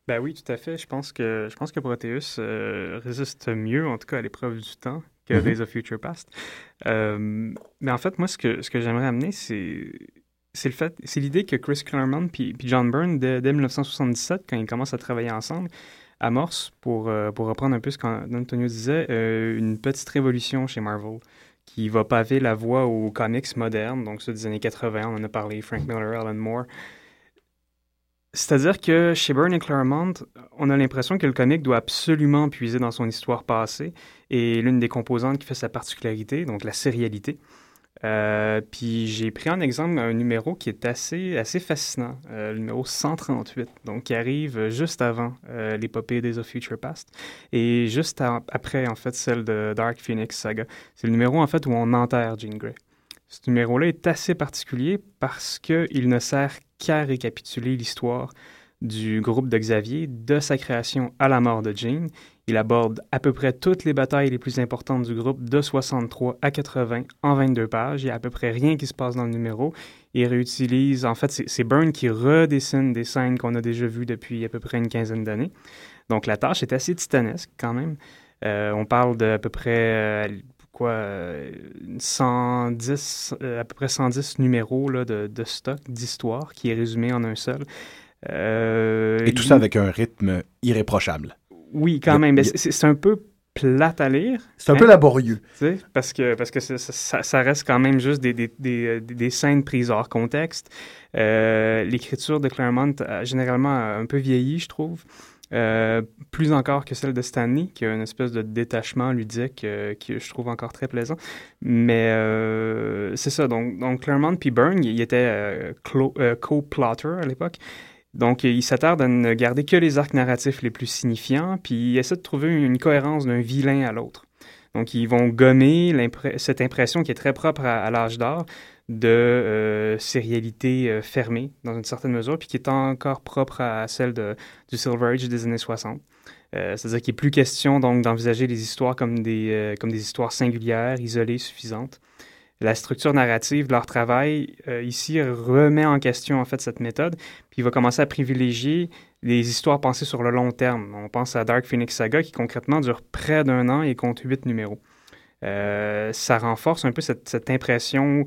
Ben oui, tout à fait. Je pense que, je pense que Proteus résiste mieux, en tout cas, à l'épreuve du temps que. Days of Future Past. Euh, mais en fait, moi, ce que, ce que j'aimerais amener, c'est c'est le fait, c'est l'idée que Chris Claremont puis, John Byrne, dès, 1977, quand ils commencent à travailler ensemble, amorcent, pour, euh, pour reprendre un peu ce qu'Antonio disait, une petite révolution chez Marvel qui va paver la voie aux comics modernes, donc ceux des années 80, on en a parlé, Frank Miller, Alan Moore. C'est-à-dire que chez Byrne et Claremont, on a l'impression que le comic doit absolument puiser dans son histoire passée et l'une des composantes qui fait sa particularité, donc la sérialité. Euh, puis j'ai pris en exemple un numéro qui est assez, assez fascinant, euh, le numéro 138, donc qui arrive juste avant euh, l'épopée Days of Future Past et juste après en fait celle de Dark Phoenix Saga. C'est le numéro en fait où on enterre Jean Grey. Ce numéro-là est assez particulier parce qu'il ne sert qu'à récapituler l'histoire du groupe de Xavier de sa création à la mort de Jean. Il aborde à peu près toutes les batailles les plus importantes du groupe de 63 à 80 en 22 pages. Il n'y a à peu près rien qui se passe dans le numéro. Il réutilise, en fait, c'est Byrne qui redessine des scènes qu'on a déjà vues depuis à peu près une quinzaine d'années. Donc la tâche est assez titanesque quand même. Euh, on parle d'à peu près euh, quoi, 110, euh, à peu près 110 numéros là, de, de, stock d'histoire qui est résumé en un seul. Euh, Et tout ça avec un rythme irréprochable. Oui, quand même. C'est un peu plate à lire. C'est un peu hein, laborieux. Parce que, parce que ça, ça, reste quand même juste des, des, des, des scènes prises hors contexte. Euh, l'écriture de Claremont a généralement un peu vieilli, je trouve. Euh, plus encore que celle de Stanley, qui a une espèce de détachement ludique euh, que je trouve encore très plaisant. Mais euh, c'est ça, donc, donc Claremont puis Byrne, il était co-plotter à l'époque. Donc, il s'attarde à ne garder que les arcs narratifs les plus signifiants, puis il essaie de trouver une cohérence d'un vilain à l'autre. Donc, ils vont gommer cette impression qui est très propre à l'âge d'or de euh, sérialité euh, fermée, dans une certaine mesure, puis qui est encore propre à celle de, du Silver Age des années 60. Euh, c'est-à-dire qu'il n'est plus question d'envisager les histoires comme des, comme des histoires singulières, isolées, suffisantes. La structure narrative de leur travail ici remet en question en fait cette méthode, puis il va commencer à privilégier les histoires pensées sur le long terme. On pense à Dark Phoenix Saga qui concrètement dure près d'un an et compte huit numéros. ça renforce un peu cette, impression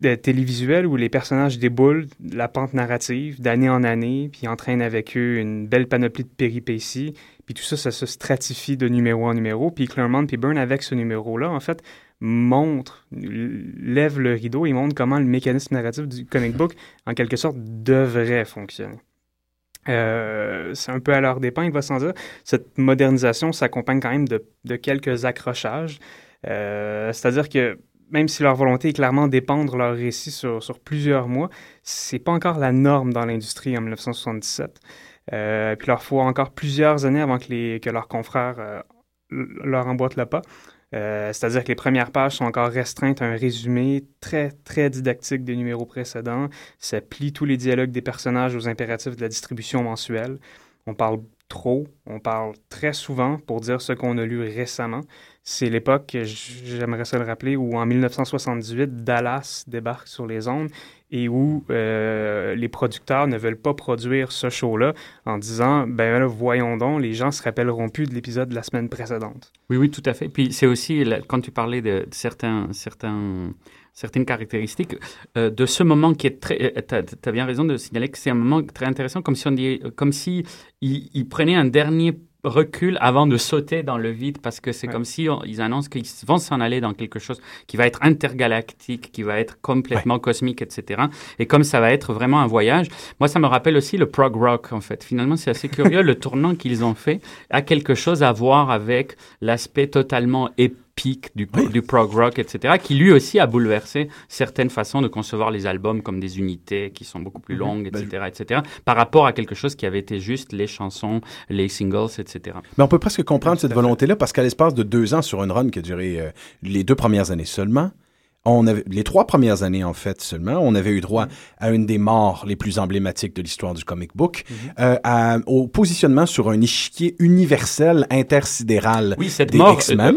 de télévisuel où les personnages déboulent la pente narrative d'année en année, puis entraînent avec eux une belle panoplie de péripéties, puis tout ça, ça se stratifie de numéro en numéro, puis Claremont puis Byrne, avec ce numéro-là, en fait, montre, lève le rideau et montre comment le mécanisme narratif du comic book, en quelque sorte, devrait fonctionner. Euh, c'est un peu à leur dépens, il va sans dire. Cette modernisation s'accompagne quand même de, quelques accrochages. Euh, c'est-à-dire que même si leur volonté est clairement d'épandre leur récit sur, sur plusieurs mois, c'est pas encore la norme dans l'industrie en 1977. Euh, puis il leur faut encore plusieurs années avant que, les, que leurs confrères euh, leur emboîtent le pas. Euh, c'est-à-dire que les premières pages sont encore restreintes à un résumé très, très didactique des numéros précédents. Ça plie tous les dialogues des personnages aux impératifs de la distribution mensuelle. On parle trop, on parle très souvent pour dire ce qu'on a lu récemment. C'est l'époque, j'aimerais ça le rappeler, où en 1978, Dallas débarque sur les ondes et où euh, les producteurs ne veulent pas produire ce show-là en disant, ben là, voyons donc, les gens se rappelleront plus de l'épisode de la semaine précédente. Oui, oui, tout à fait. Puis c'est aussi, quand tu parlais de certains, certains certaines caractéristiques euh, de ce moment qui est très. Euh, tu as, bien raison de signaler que c'est un moment très intéressant, comme si on dit, comme si il prenait un dernier recul avant de sauter dans le vide parce que c'est comme si ils annoncent qu'ils vont s'en aller dans quelque chose qui va être intergalactique, qui va être complètement cosmique, etc. Et comme ça va être vraiment un voyage, moi ça me rappelle aussi le prog rock en fait. Finalement c'est assez curieux le (laughs) tournant qu'ils ont fait a quelque chose à voir avec l'aspect totalement épique du prog rock, etc., qui lui aussi a bouleversé certaines façons de concevoir les albums comme des unités qui sont beaucoup plus mhm. longues, etc., ben, etc., par rapport à quelque chose qui avait été juste les chansons, les singles, etc. Mais on peut presque comprendre cette volonté-là parce qu'à l'espace de deux ans sur une run qui a duré euh, les deux premières années seulement, on avait, les trois premières années, en fait, seulement, on avait eu droit à une des morts les plus emblématiques de l'histoire du comic book, euh, à- au positionnement sur un échiquier universel intersidéral Oui, cette des mort,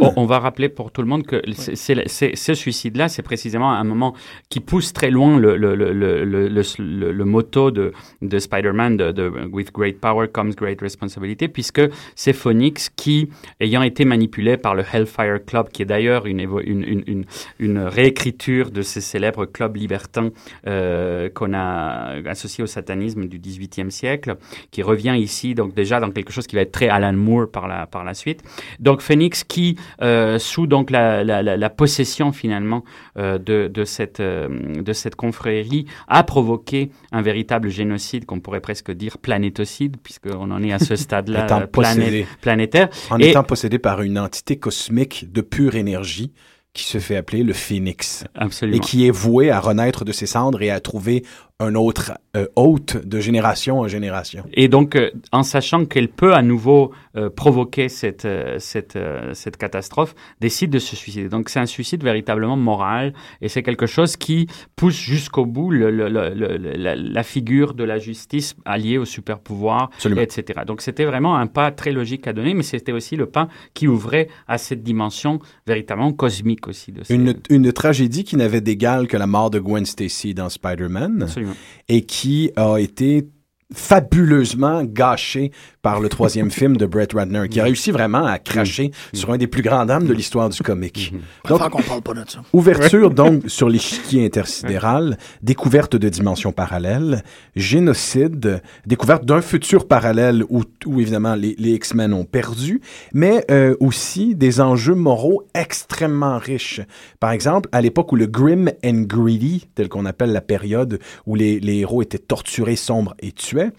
euh, on, va rappeler pour tout le monde que ce suicide-là, c'est précisément un moment qui pousse très loin le, le, le, le, le, le- le- le motto de, de Spider-Man, de, de With great power comes great responsibility, puisque c'est Phoenix qui, ayant été manipulé par le Hellfire Club, qui est d'ailleurs une, une, une, une, une réécriture de ces célèbres clubs libertins euh, qu'on a associés au satanisme du XVIIIe siècle, qui revient ici, donc déjà dans quelque chose qui va être très Alan Moore par la, par la suite. Donc Phoenix qui, euh, sous donc la, la, la, possession finalement euh, de, de, cette, euh, de cette confrérie, a provoqué un véritable génocide qu'on pourrait presque dire planétocide, puisqu'on en est à ce (laughs) stade-là euh, plané- planétaire. en Et- étant possédé par une entité cosmique de pure énergie qui se fait appeler le Phénix Absolument. et qui est voué à renaître de ses cendres et à trouver un autre euh, hôte de génération en génération. Et donc, euh, en sachant qu'elle peut à nouveau euh, provoquer cette, euh, cette, euh, cette catastrophe, décide de se suicider. Donc, c'est un suicide véritablement moral et c'est quelque chose qui pousse jusqu'au bout le- le- le- le- la, la figure de la justice alliée au super pouvoir, Absolument. etc. Donc, c'était vraiment un pas très logique à donner, mais c'était aussi le pas qui ouvrait à cette dimension véritablement cosmique aussi de ces- Une, une tragédie qui n'avait d'égal que la mort de Gwen Stacy dans Spider-Man Absolument. Et qui a été fabuleusement gâchée par le troisième film de Brett Ratner, qui a réussi vraiment à cracher sur un des plus grands dames de l'histoire du comic. Je préfère qu'on parle pas de ça. Ouverture donc sur l'échiquier intersidéral, découverte de dimensions parallèles, génocide, découverte d'un futur parallèle où, où évidemment les, les X-Men ont perdu, mais euh, aussi des enjeux moraux extrêmement riches. Par exemple, à l'époque où le Grim and Greedy, tel qu'on appelle la période où les, les héros étaient torturés, sombres et tuaient,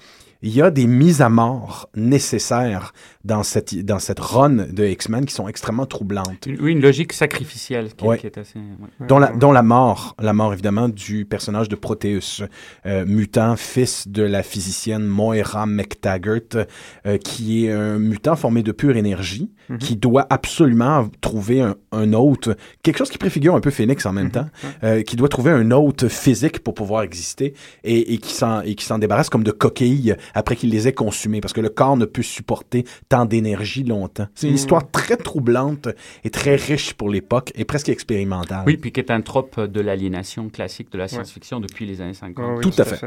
il y a des mises à mort nécessaires dans cette, dans cette run de X-Men qui sont extrêmement troublantes Une- oui, une logique sacrificielle qui, Ouais. qui est assez... ouais. dont la, dont la mort, la mort évidemment du personnage de Proteus, euh, mutant, fils de la physicienne Moira McTaggart, euh, qui est un mutant formé de pure énergie, Mhm. qui doit absolument trouver un, un hôte, quelque chose qui préfigure un peu Phoenix en même Mhm. temps, euh, qui doit trouver un hôte physique pour pouvoir exister et, et qui s'en et qui s'en débarrasse comme de coquilles après qu'il les ait consumées, parce que le corps ne peut supporter tant d'énergie longtemps. C'est une Mhm. histoire très troublante et très riche pour l'époque et presque expérimentale. Oui, puis qui est un trope de l'aliénation classique de la science-fiction depuis les années 50. Oui, oui, Tout à fait.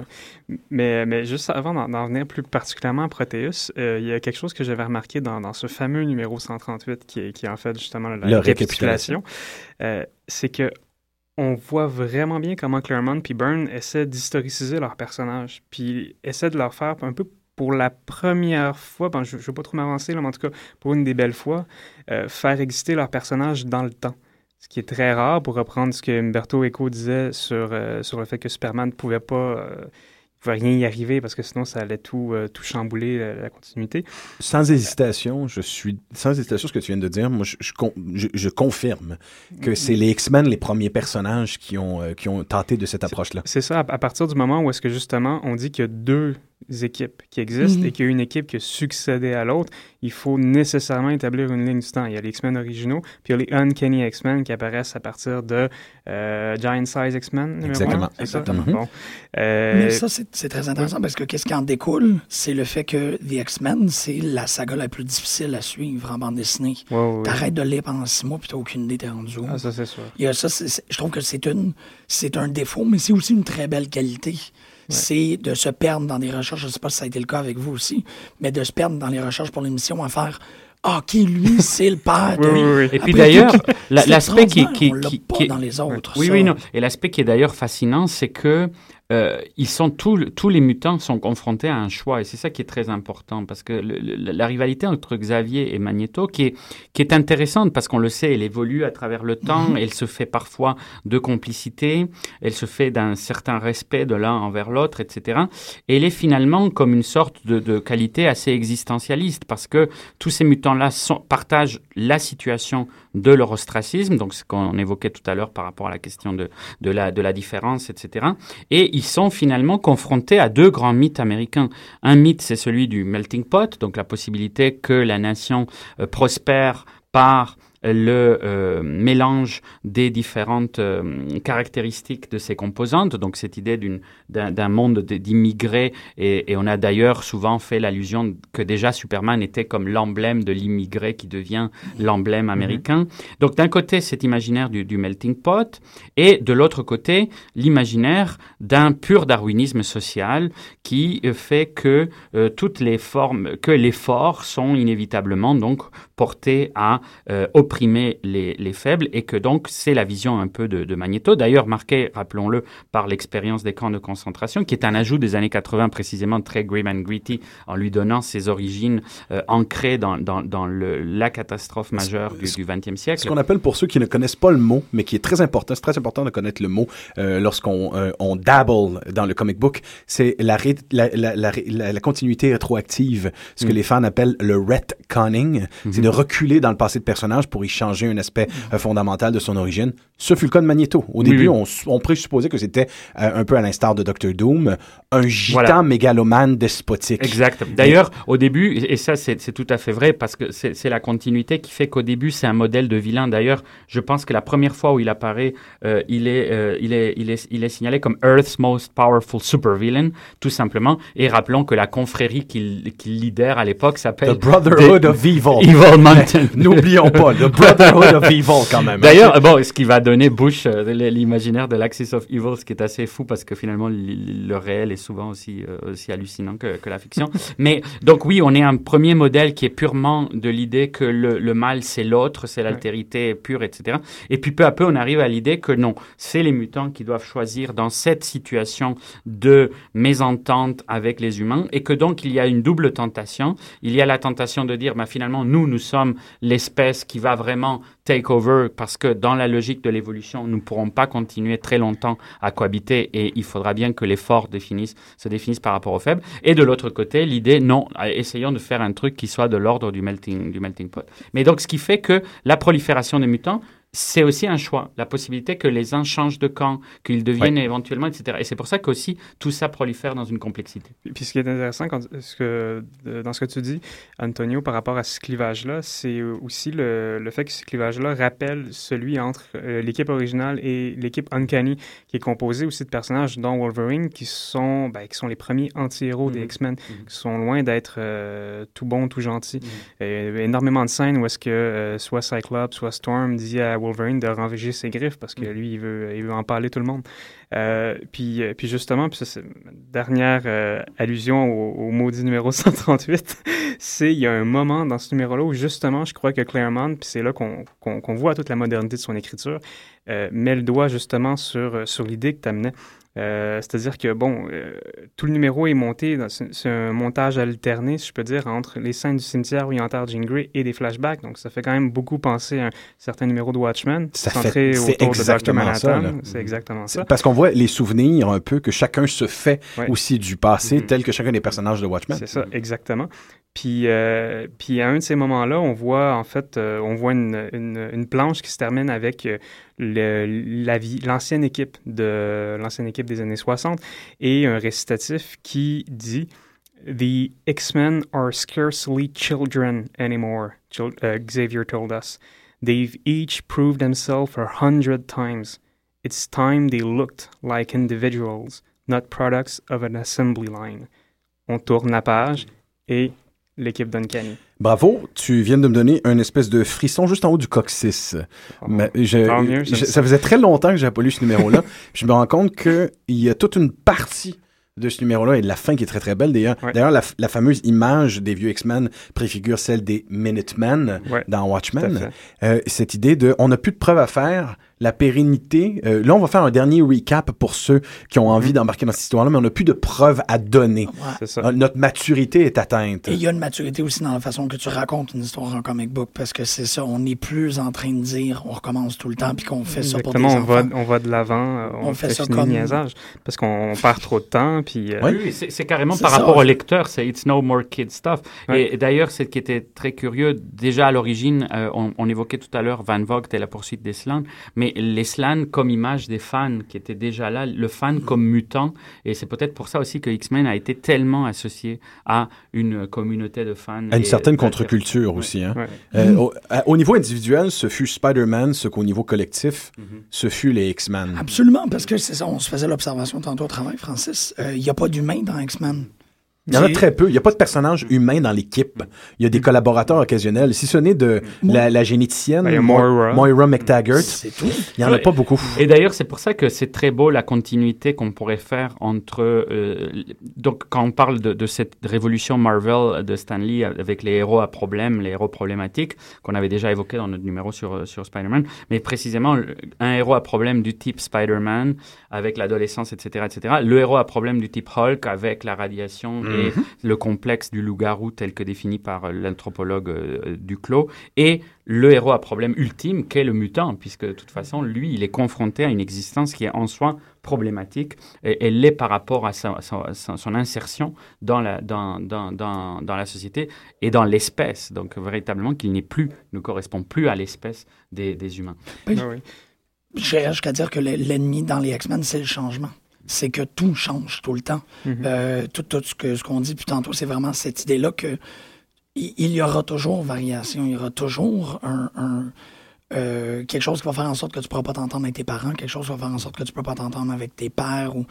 Mais, mais juste avant d'en venir plus particulièrement à Proteus, euh, il y a quelque chose que j'avais remarqué dans, dans ce fameux numéro 138 qui est, qui est en fait justement la Le récapitulation. Euh, c'est que on voit vraiment bien comment Claremont puis Byrne essaient d'historiciser leurs personnages, puis essaient de leur faire un peu pour la première fois, bon, je ne veux pas trop m'avancer, là, mais en tout cas, pour une des belles fois, euh, faire exister leurs personnages dans le temps. Ce qui est très rare pour reprendre ce que Umberto Eco disait sur, euh, sur le fait que Superman ne pouvait pas. euh, pouvait rien y arriver parce que sinon ça allait tout, euh, tout chambouler la, la continuité. Sans hésitation, je suis sans hésitation ce que tu viens de dire. Moi, je, je, con- je- je confirme que c'est les X-Men les premiers personnages qui ont qui ont tenté de cette approche-là. C'est ça, à, à partir du moment où est-ce que justement on dit qu'il y a deux équipes qui existent Mhm. et qu'il y a une équipe qui a succédé à l'autre, il faut nécessairement établir une ligne du temps. Il y a les X-Men originaux, puis il y a les Uncanny X-Men qui apparaissent à partir de euh, Giant Size X-Men. Exactement. un, c'est ça? Exactement. Mhm. Bon. Euh, Mais ça, c'est très intéressant parce que qu'est-ce qui en découle, c'est le fait que The X-Men, c'est la saga la plus difficile à suivre en bande dessinée. ouais, ouais, ouais. T'arrêtes de lire pendant six mois puis t'as aucune idée t'es rendu où. Ah, ça c'est sûr. Il y a ça, je trouve que c'est un défaut, mais c'est aussi une très belle qualité. C'est de se perdre dans des recherches. Je ne sais pas si ça a été le cas avec vous aussi, mais de se perdre dans les recherches pour l'émission à faire. Ah, OK, lui, c'est le père. de- Oui, oui, oui. Et puis d'ailleurs, l'aspect qui, qui, qui- qui- dans les autres. Oui, ça. oui, non. Et l'aspect qui est d'ailleurs fascinant, c'est que euh, ils sont tous, tous les mutants sont confrontés à un choix, et c'est ça qui est très important, parce que le- le- la rivalité entre Xavier et Magneto, qui est, qui est intéressante, parce qu'on le sait, elle évolue à travers le temps, elle se fait parfois de complicité, elle se fait d'un certain respect de l'un envers l'autre, etc. Et elle est finalement comme une sorte de, de qualité assez existentialiste, parce que tous ces mutants-là partagent la situation de leur ostracisme, donc ce qu'on évoquait tout à l'heure par rapport à la question de, de, la, de la différence, etc. Et ils sont finalement confrontés à deux grands mythes américains. Un mythe, c'est celui du melting pot, donc la possibilité que la nation euh, prospère par le euh, mélange des différentes euh, caractéristiques de ces composantes, donc cette idée d'un monde d'immigrés, et, et, on a d'ailleurs souvent fait l'allusion que déjà Superman était comme l'emblème de l'immigré qui devient l'emblème mhm. américain. Donc d'un côté, cet imaginaire du, du melting pot, et de l'autre côté, l'imaginaire d'un pur darwinisme social qui fait que euh, toutes les formes, que les forts sont inévitablement donc portés à euh, opprimer les, les, faibles et que donc c'est la vision un peu de, de Magneto, d'ailleurs marquée, rappelons-le, par l'expérience des camps de concentration, qui est un ajout des années 80 précisément très grim and gritty en lui donnant ses origines euh, ancrées dans, dans, dans le, la catastrophe majeure du XXe siècle. Ce qu'on appelle pour ceux qui ne connaissent pas le mot, mais qui est très important, c'est très important de connaître le mot lorsqu'on on dabble dans le comic book, c'est la, la, la, la, la continuité rétroactive, ce que mm. les fans appellent le retconning, c'est de reculer dans le passé de personnage pour changer un aspect euh, fondamental de son origine. Ce fut le cas de Magneto. Au début, On, on présupposait que c'était euh, un peu à l'instar de Doctor Doom, un gitan mégalomane despotique. Exact. D'ailleurs, au début, et ça c'est tout à fait vrai, parce que c'est la continuité qui fait qu'au début, c'est un modèle de vilain. D'ailleurs, je pense que la première fois où il apparaît, euh, il, est, il, est, il, est, il est signalé comme Earth's most powerful supervillain, tout simplement. Et rappelons que la confrérie qu'il qu'il lidère à l'époque s'appelle The Brotherhood of Evil. Evil Mountain. N'oublions pas, The Brotherhood of Evil quand même. D'ailleurs, bon, ce qui va donner Bush euh, l'imaginaire de l'Axis of Evil, ce qui est assez fou parce que finalement le réel est souvent aussi, euh, aussi hallucinant que, que, la fiction. Mais donc oui, on est un premier modèle qui est purement de l'idée que le, le mal c'est l'autre, c'est l'altérité pure, etc. Et puis peu à peu, on arrive à l'idée que non, c'est les mutants qui doivent choisir dans cette situation de mésentente avec les humains et que donc il y a une double tentation. Il y a la tentation de dire, bah, finalement, nous, nous sommes l'espèce qui va vraiment take over parce que dans la logique de l'évolution, nous ne pourrons pas continuer très longtemps à cohabiter et il faudra bien que les forts se définissent par rapport aux faibles. Et de l'autre côté, l'idée, non, essayons de faire un truc qui soit de l'ordre du melting, du melting pot. Mais donc, ce qui fait que la prolifération des mutants, c'est aussi un choix, la possibilité que les uns changent de camp, qu'ils deviennent éventuellement, etc. Et c'est pour ça qu'aussi tout ça prolifère dans une complexité. Puis ce qui est intéressant quand, ce que, dans ce que tu dis, Antonio, par rapport à ce clivage-là, c'est aussi le, le, fait que ce clivage-là rappelle celui entre euh, l'équipe originale et l'équipe Uncanny, qui est composée aussi de personnages dont Wolverine, qui sont, ben, qui sont les premiers anti-héros des mm-hmm. X-Men, mm-hmm. qui sont loin d'être euh, tout bons, tout gentils. Mm-hmm. énormément de scènes où est-ce que euh, soit Cyclops, soit Storm dit à Wolverine de renverger ses griffes parce que mm. lui, il veut, il veut en parler tout le monde. Euh, puis, euh, puis justement, puis c'est dernière euh, allusion au, maudit numéro (laughs) 138, c'est il y a un moment dans ce numéro-là où justement, je crois que Claremont, puis c'est là qu'on qu'on voit toute la modernité de son écriture, met le doigt justement sur, sur l'idée que tu amenais euh, c'est-à-dire que, bon, euh, tout le numéro est monté, c'est un montage alterné, si je peux dire, entre les scènes du cimetière où il enterre Jean Grey et des flashbacks. Donc, ça fait quand même beaucoup penser à un certain numéro de Watchmen, ça centré fait, autour exactement de Ça, c'est exactement ça. Parce qu'on voit les souvenirs un peu que chacun se fait aussi du passé, mm-hmm. tel que chacun des personnages de Watchmen. C'est ça, exactement. Puis, euh, puis à un de ces moments-là, on voit en fait, euh, on voit une, une, une, planche qui se termine avec euh, l'ancienne équipe de l'ancienne équipe des années 60 et un récitatif qui dit The X-Men are scarcely children anymore, uh, Xavier told us. They've each proved themselves a hundred times. It's time they looked like individuals, not products of an assembly line. On tourne la page et l'équipe d'Uncanny. Bravo, tu viens de me donner un espèce de frisson juste en haut du coccyx. Oh, Mais ça faisait très longtemps que j'avais pas lu ce numéro-là. (laughs) je me rends compte qu'il y a toute une partie de ce numéro-là et de la fin qui est très très belle d'ailleurs. D'ailleurs, la, fameuse image des vieux X-Men préfigure celle des Minutemen dans Watchmen. Euh, cette idée de on n'a plus de preuves à faire, la pérennité. Euh, là, on va faire un dernier recap pour ceux qui ont envie mhm. d'embarquer dans cette histoire-là, mais on n'a plus de preuves à donner. Euh, notre maturité est atteinte. Et il y a une maturité aussi dans la façon que tu racontes une histoire en comic book, parce que c'est ça, on n'est plus en train de dire on recommence tout le temps, puis qu'on fait ça pour des on enfants. Va, on va de l'avant, euh, on, fait, ça comme... niaisage, parce qu'on perd trop de temps, puis... Oui, c'est carrément par rapport au lecteur, c'est « It's no more kid stuff Et, d'ailleurs, ce qui était très curieux, déjà à l'origine, on, on, évoquait tout à l'heure Van Vogt et la poursuite d'Esland, mais mais les slans comme image des fans qui étaient déjà là, le fan comme mutant. Et c'est peut-être pour ça aussi que X-Men a été tellement associé à une communauté de fans. À une certaine contre-culture aussi. Hein. Euh, au, niveau individuel, ce fut Spider-Man, ce qu'au niveau collectif, mhm. ce fut les X-Men. Absolument, parce que c'est ça, on se faisait l'observation tantôt au travail, Francis. Euh, il n'y a pas d'humain dans X-Men. Il y en a très peu. Il n'y a pas de personnage humain dans l'équipe. Il y a des collaborateurs occasionnels. Si ce n'est de la, généticienne, ben, Moira. McTaggart, il n'y en a pas beaucoup. Et d'ailleurs, c'est pour ça que c'est très beau la continuité qu'on pourrait faire entre... Euh, donc, quand on parle de, cette révolution Marvel de Stanley avec les héros à problème, les héros problématiques, qu'on avait déjà évoqué dans notre numéro sur, sur Spider-Man, mais précisément, un héros à problème du type Spider-Man avec l'adolescence, etc., etc., le héros à problème du type Hulk avec la radiation et mhm. le complexe du loup-garou tel que défini par euh, l'anthropologue euh, Duclos, et le héros à problème ultime qu'est le mutant, puisque de toute façon, lui, il est confronté à une existence qui est en soi problématique, et elle l'est par rapport à son insertion dans la, dans, dans, dans, dans, la société et dans l'espèce. Donc, véritablement, qu'il n'est plus, ne correspond plus à l'espèce des, des, humains. Oui. Ah oui. Jusqu'à dire que l'ennemi dans les X-Men, c'est le changement c'est que tout change tout le temps. Mhm. Euh, tout, tout, ce qu'on ce qu'on dit depuis tantôt, c'est vraiment cette idée-là que il, y aura toujours variation, il y aura toujours un, euh, quelque chose qui va faire en sorte que tu ne pourras pas t'entendre avec tes parents, quelque chose qui va faire en sorte que tu ne peux pas t'entendre avec tes pères. Ou,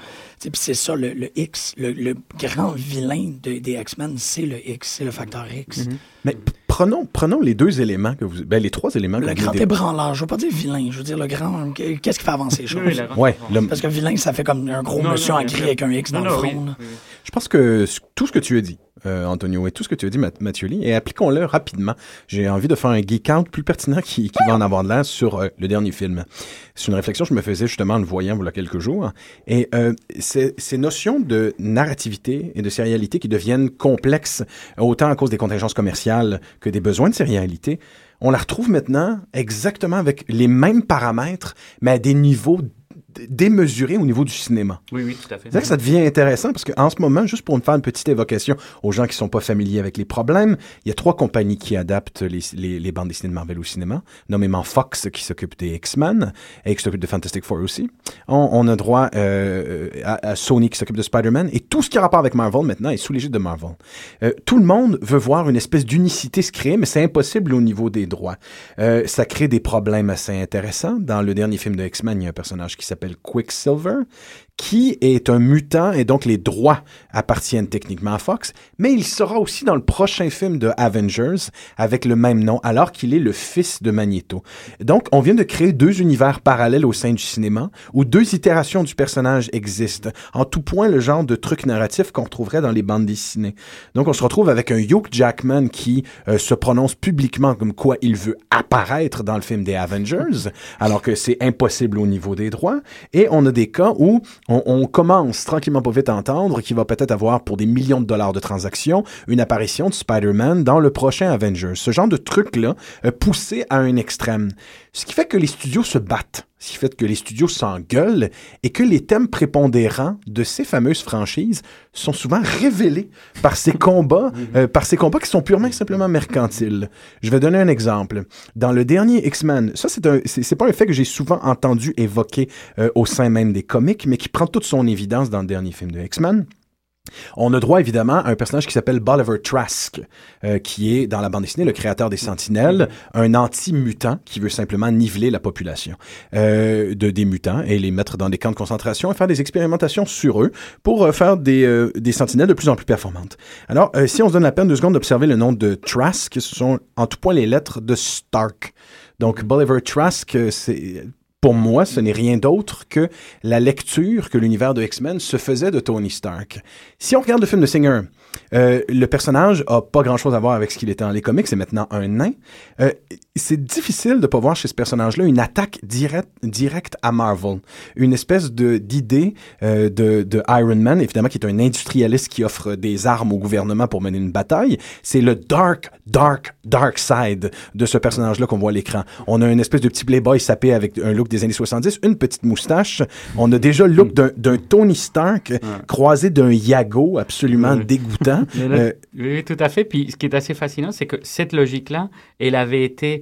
c'est ça, le, X, le, grand vilain des X-Men, c'est le X, c'est le facteur X. Mhm. Mais prenons, prenons les deux éléments que vous. Ben, les trois éléments Le grand ébranleur. Je veux pas dire vilain. Je veux dire le grand. Qu'est-ce qui fait avancer les choses? ouais, Parce que vilain, ça fait comme un gros monsieur en gris avec un X dans le front. Je pense que tout ce que tu as dit, euh, Antonio, et tout ce que tu as dit, Mathieu Lee, et appliquons-le rapidement. J'ai envie de faire un geek out plus pertinent qui, qui va en avoir de l'air sur euh, le dernier film. C'est une réflexion que je me faisais justement en le voyant a quelques jours. Et euh, ces notions de narrativité et de sérialité qui deviennent complexes, autant à cause des contingences commerciales que des besoins de sérialité, on la retrouve maintenant exactement avec les mêmes paramètres, mais à des niveaux démesuré au niveau du cinéma. Oui, oui, tout à fait. C'est que ça devient intéressant parce qu'en ce moment, juste pour faire une petite évocation aux gens qui sont pas familiers avec les problèmes, il y a trois compagnies qui adaptent les, les, les bandes dessinées de Marvel au cinéma, nommément Fox qui s'occupe des X-Men et qui s'occupe de Fantastic Four aussi. On, on a droit euh, à, Sony qui s'occupe de Spider-Man et tout ce qui a rapport avec Marvel maintenant est sous l'égide de Marvel. Euh, tout le monde veut voir une espèce d'unicité se créer, mais c'est impossible au niveau des droits. Euh, ça crée des problèmes assez intéressants. Dans le dernier film de X-Men, il y a un personnage qui s'appelle s'appelle Quicksilver, qui est un mutant et donc les droits appartiennent techniquement à Fox, mais il sera aussi dans le prochain film de Avengers avec le même nom alors qu'il est le fils de Magneto. Donc on vient de créer deux univers parallèles au sein du cinéma où deux itérations du personnage existent. En tout point le genre de truc narratif qu'on retrouverait dans les bandes dessinées. Donc on se retrouve avec un Hugh Jackman qui euh, se prononce publiquement comme quoi il veut apparaître dans le film des Avengers alors que c'est impossible au niveau des droits et on a des cas où on, commence tranquillement pas vite à entendre qu'il va peut-être avoir pour des millions de dollars de transactions une apparition de Spider-Man dans le prochain Avengers. Ce genre de truc-là, euh, poussé à un extrême. Ce qui fait que les studios se battent, ce qui fait que les studios s'engueulent et que les thèmes prépondérants de ces fameuses franchises sont souvent révélés par ces (laughs) combats, mhm. euh, par ces combats qui sont purement et simplement mercantiles. Je vais donner un exemple. Dans le dernier X-Men, ça c'est un, c'est pas un fait que j'ai souvent entendu évoqué euh, au sein même des comics, mais qui prend toute son évidence dans le dernier film de X-Men. On a droit évidemment à un personnage qui s'appelle Bolivar Trask, euh, qui est dans la bande dessinée le créateur des Sentinelles, un anti-mutant qui veut simplement niveler la population euh, de des mutants et les mettre dans des camps de concentration et faire des expérimentations sur eux pour euh, faire des, des Sentinelles de plus en plus performantes. Alors, si on se donne la peine deux secondes d'observer le nom de Trask, ce sont en tout point les lettres de Stark. Donc, Bolivar Trask, c'est pour moi, ce n'est rien d'autre que la lecture que l'univers de X-Men se faisait de Tony Stark. Si on regarde le film de Singer, euh, le personnage a pas grand-chose à voir avec ce qu'il était dans les comics, c'est maintenant un nain. Euh, c'est difficile de pas voir chez ce personnage-là une attaque directe directe à Marvel, une espèce de d'idée euh, de, de Iron Man, évidemment qui est un industrialiste qui offre des armes au gouvernement pour mener une bataille. C'est le dark, dark, dark side de ce personnage-là qu'on voit à l'écran. On a une espèce de petit playboy sapé avec un look des années 70, une petite moustache. On a déjà le look d'un Tony Stark croisé d'un Yago absolument dégoûtant. (laughs) Euh, oui, tout à fait. Puis ce qui est assez fascinant, c'est que cette logique-là, elle avait été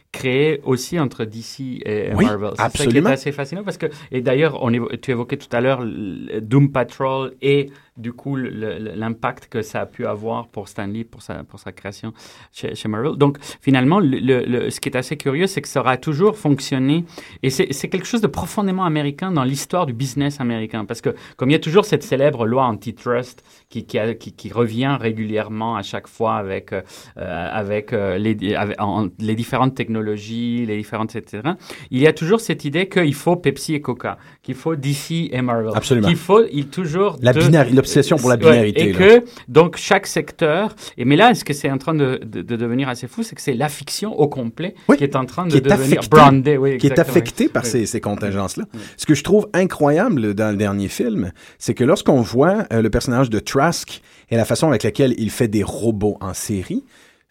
créée aussi entre DC et Marvel. C'est ça qui est assez fascinant parce que, et d'ailleurs, tu évoquais tout à l'heure Doom Patrol et du coup l'impact que ça a pu avoir pour Stanley, pour sa, pour sa création chez, chez Marvel. Donc finalement, le, ce qui est assez curieux, c'est que ça aura toujours fonctionné et c'est quelque chose de profondément américain dans l'histoire du business américain parce que comme il y a toujours cette célèbre loi antitrust qui, qui, qui, revient régulièrement à chaque fois avec, euh, avec, euh, les, les différentes technologies, les différentes, etc. Il y a toujours cette idée qu'il faut Pepsi et Coca, qu'il faut DC et Marvel. Absolument. Qu'il faut il, toujours... La binarité l'obsession pour la binarité. et que, donc, chaque secteur, et mais là, ce que c'est en train de, de, devenir assez fou, c'est que c'est la fiction au complet qui est en train de devenir brandée. Oui, qui est affectée par ces, ces contingences-là. Ce que je trouve incroyable dans le dernier film, c'est que lorsqu'on voit euh, le personnage de Trask et la façon avec laquelle il fait des robots en série,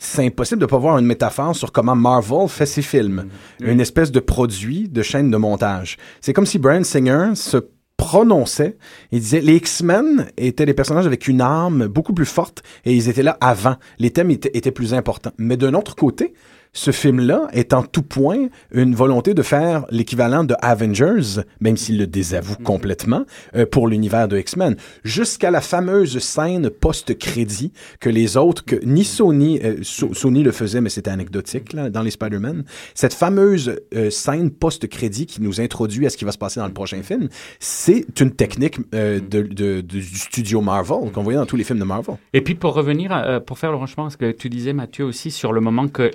c'est impossible de pas voir une métaphore sur comment Marvel fait ses films. Une espèce de produit de chaîne de montage. C'est comme si Brian Singer se prononçait. Il disait les X-Men étaient des personnages avec une arme beaucoup plus forte et ils étaient là avant. Les thèmes étaient, étaient plus importants. Mais d'un autre côté, ce film-là est en tout point une volonté de faire l'équivalent de Avengers, même s'il le désavoue mhm. complètement, euh, pour l'univers de X-Men, jusqu'à la fameuse scène post-crédit que les autres, que ni Sony, euh, Sony le faisait, mais c'était anecdotique là, dans les Spider-Man, cette fameuse euh, scène post-crédit qui nous introduit à ce qui va se passer dans le prochain film, c'est une technique mhm. de, de, du studio Marvel qu'on voyait dans tous les films de Marvel. Et puis pour revenir, pour faire le rangement, ce que tu disais Mathieu aussi sur le moment que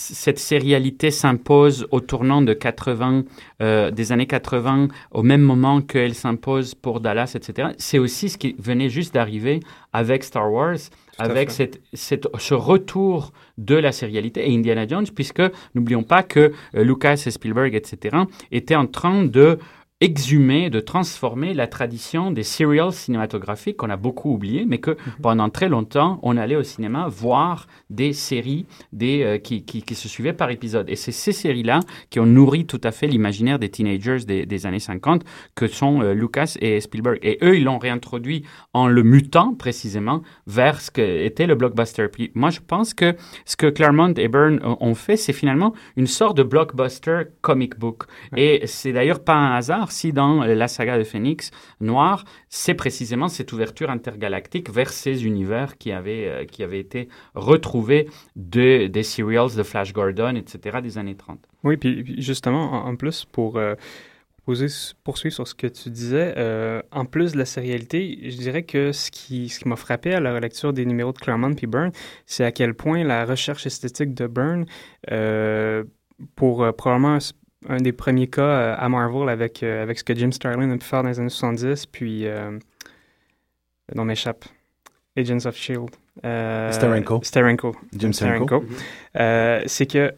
cette sérialité s'impose au tournant de 80, euh, des années 80, au même moment qu'elle s'impose pour Dallas, etc. C'est aussi ce qui venait juste d'arriver avec Star Wars, avec cette, ce retour de la sérialité et Indiana Jones, puisque n'oublions pas que euh, Lucas et Spielberg, etc., étaient en train de exhumer, de transformer la tradition des serials cinématographiques qu'on a beaucoup oublié, mais que mhm. pendant très longtemps, on allait au cinéma voir des séries des, euh, qui, qui, qui, se suivaient par épisode. Et c'est ces séries-là qui ont nourri tout à fait l'imaginaire des teenagers des, des, années 50, que sont euh, Lucas et Spielberg. Et eux, ils l'ont réintroduit en le mutant précisément vers ce qu'était le blockbuster. Puis moi, je pense que ce que Claremont et Byrne ont fait, c'est finalement une sorte de blockbuster comic book. Et c'est d'ailleurs pas un hasard si dans la saga de Phoenix Noir, c'est précisément cette ouverture intergalactique vers ces univers qui avaient, euh, qui avaient été retrouvés de, des serials de Flash Gordon, etc., des années 30. Oui, puis, justement, en, plus, pour euh, poursuivre sur ce que tu disais, euh, en plus de la sérialité, je dirais que ce qui, ce qui m'a frappé à la lecture des numéros de Claremont puis Byrne, c'est à quel point la recherche esthétique de Byrne, pour probablement un des premiers cas euh, à Marvel avec, euh, avec ce que Jim Starlin a pu faire dans les années 70, puis euh, le nom m'échappe. Agents of Shield. Steranko. Steranko. Jim Steranko. c'est que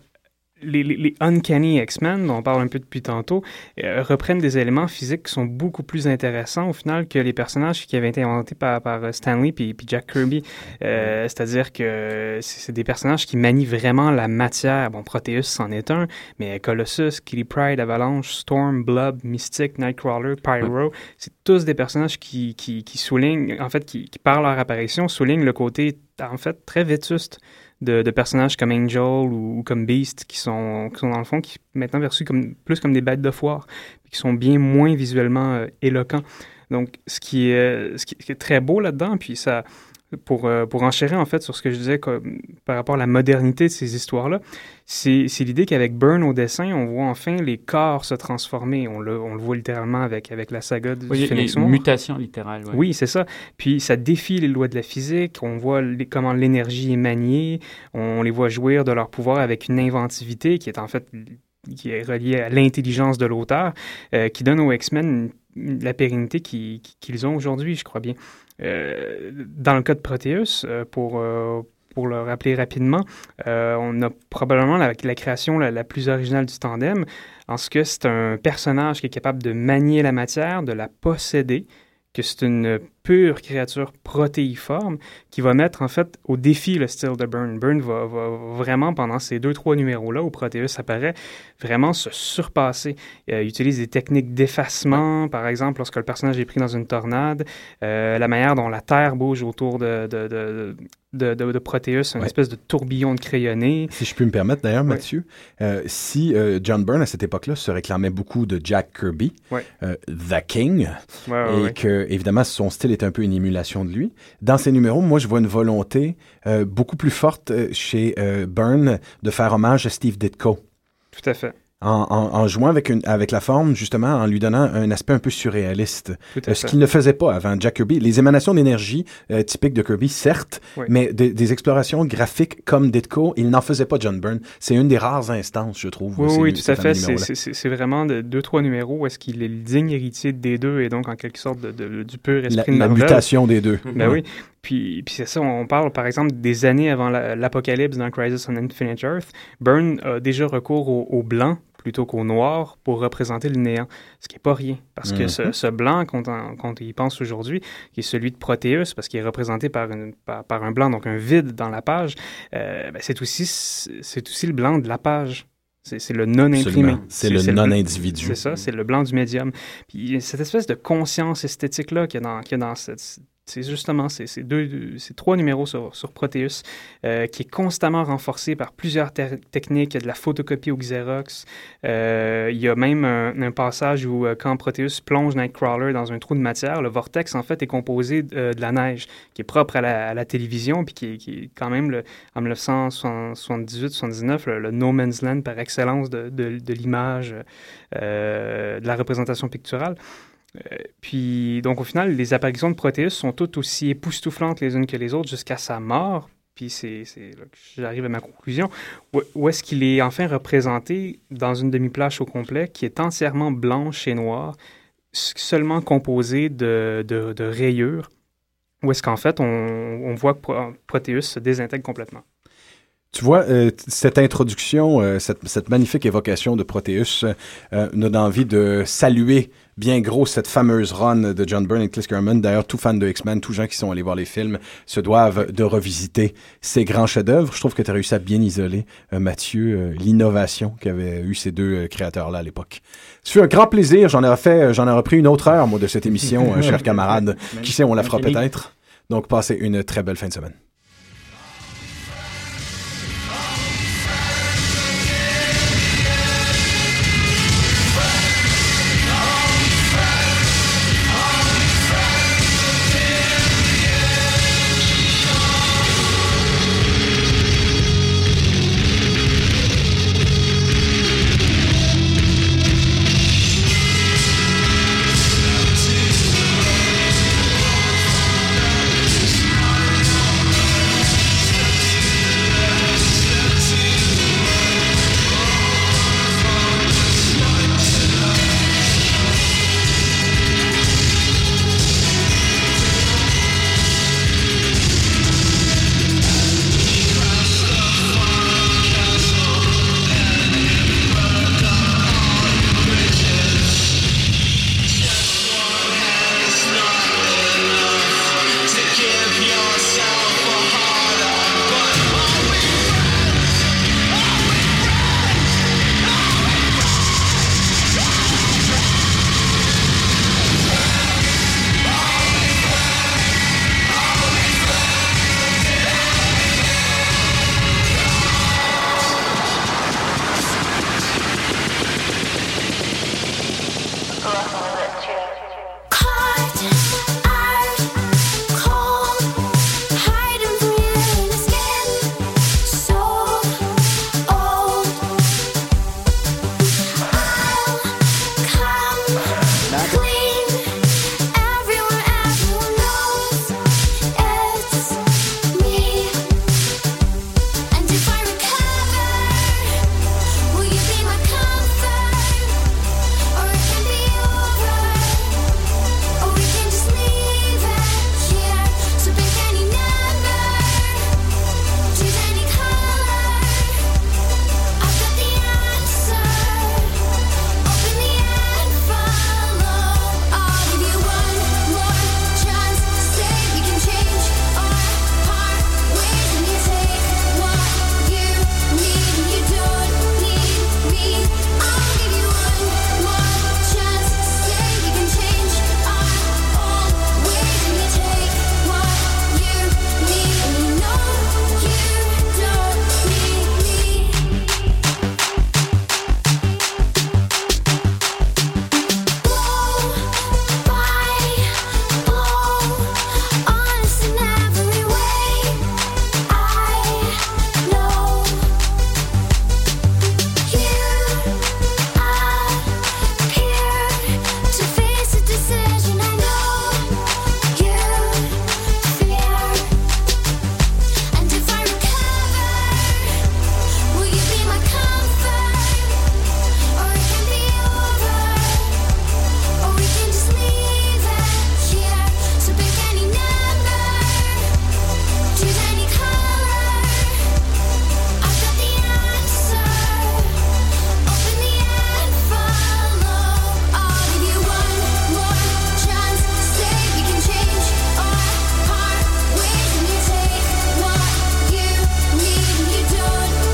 les, les, Uncanny X-Men, dont on parle un peu depuis tantôt, euh, reprennent des éléments physiques qui sont beaucoup plus intéressants au final que les personnages qui avaient été inventés par, par euh, Stanley puis, puis Jack Kirby. Euh, c'est-à-dire que c'est des personnages qui manient vraiment la matière. Bon, Proteus c'en est un, mais Colossus, Kitty Pride, Avalanche, Storm, Blob, Mystic, Nightcrawler, Pyro, c'est tous des personnages qui, qui, qui soulignent, en fait, qui, qui, par leur apparition, soulignent le côté, en fait, très vétuste de, personnages comme Angel ou, comme Beast qui sont, qui sont dans le fond qui maintenant perçus comme plus comme des bêtes de foire, qui sont bien moins visuellement euh, éloquents. Donc, ce qui est, ce qui est très beau là-dedans, puis ça, pour, euh, pour enchérir en fait sur ce que je disais par rapport à la modernité de ces histoires-là, c'est l'idée qu'avec Burn au dessin, on voit enfin les corps se transformer. On le, on le voit littéralement avec, avec la saga du oui, Phoenix Une mutation littérale. Oui, c'est ça. Puis ça défie les lois de la physique. On voit comment l'énergie est maniée. On les voit jouir de leur pouvoir avec une inventivité qui est en fait qui est reliée à l'intelligence de l'auteur, euh, qui donne aux X-Men la pérennité qu'ils ont aujourd'hui, je crois bien. Euh, dans le cas de Proteus, euh, euh, pour le rappeler rapidement, on a probablement la, création la, plus originale du tandem, en ce que c'est un personnage qui est capable de manier la matière, de la posséder, que c'est une pure créature protéiforme qui va mettre en fait au défi le style de Byrne. Byrne va, va vraiment, pendant ces deux, trois numéros-là où Proteus apparaît, vraiment se surpasser. Euh, il utilise des techniques d'effacement, par exemple, lorsque le personnage est pris dans une tornade, euh, la manière dont la Terre bouge autour de, de, de, de, de, Proteus, une espèce de tourbillon de crayonné. Si je peux me permettre d'ailleurs, Mathieu, euh, si euh, John Byrne à cette époque-là se réclamait beaucoup de Jack Kirby, euh, The King, et que évidemment son style est un peu une émulation de lui, dans ces numéros, moi je vois une volonté beaucoup plus forte chez Byrne de faire hommage à Steve Ditko. Tout à fait en, jouant avec, une, avec la forme, justement, en lui donnant un aspect un peu surréaliste. Euh, ce qu'il ne faisait pas avant Jack Kirby. Les émanations d'énergie euh, typiques de Kirby, certes, mais des explorations graphiques comme Ditko, il n'en faisait pas John Byrne. C'est une des rares instances, je trouve. Oui, oui, tout à fait. C'est vraiment de, deux, trois numéros où est-ce qu'il est le digne héritier des deux et donc en quelque sorte de, du pur esprit la, de La mutation des deux. Ben oui. Puis, puis c'est ça, on parle par exemple des années avant l'apocalypse dans Crisis on Infinite Earth. Byrne a déjà recours au, au blanc plutôt qu'au noir pour représenter le néant, ce qui n'est pas rien. Parce que ce, mhm. blanc, quand on, y pense aujourd'hui, qui est celui de Proteus, parce qu'il est représenté par, une, par, un blanc, donc un vide dans la page, euh, ben, c'est aussi, aussi le blanc de la page. C'est le non-imprimé. C'est le non-individu. C'est ça, c'est le blanc du médium. Puis cette espèce de conscience esthétique-là qu'il y, a dans cette, c'est justement ces, trois numéros sur, sur Proteus euh, qui est constamment renforcé par plusieurs techniques. Il y a de la photocopie au Xerox. Euh, il y a même un, passage où euh, quand Proteus plonge Nightcrawler dans un trou de matière, le vortex en fait est composé de, la neige qui est propre à la, télévision puis qui est, quand même en 1978-79 le, No Man's Land par excellence de l'image, de la représentation picturale. Euh, puis, donc, au final, les apparitions de Proteus sont toutes aussi époustouflantes les unes que les autres jusqu'à sa mort. Puis, c'est là que j'arrive à ma conclusion. Où, est-ce qu'il est enfin représenté dans une demi-plage au complet qui est entièrement blanche et noire, seulement composée de, rayures? Où est-ce qu'en fait, on, voit que Proteus se désintègre complètement? Tu vois, euh, cette introduction, euh, cette, cette, magnifique évocation de Proteus euh, nous donne envie de saluer bien gros cette fameuse run de John Byrne et Chris Claremont. D'ailleurs, tout fan de X-Men, tous gens qui sont allés voir les films se doivent de revisiter ces grands chefs-d'œuvre. Je trouve que tu as réussi à bien isoler, Mathieu, l'innovation qu'avaient eu ces deux créateurs-là à l'époque. Ce fut un grand plaisir. J'en ai fait, j'en ai repris une autre heure, moi, de cette émission, chers (laughs) camarades. Qui sait, on la fera peut-être. Donc, passez une très belle fin de semaine.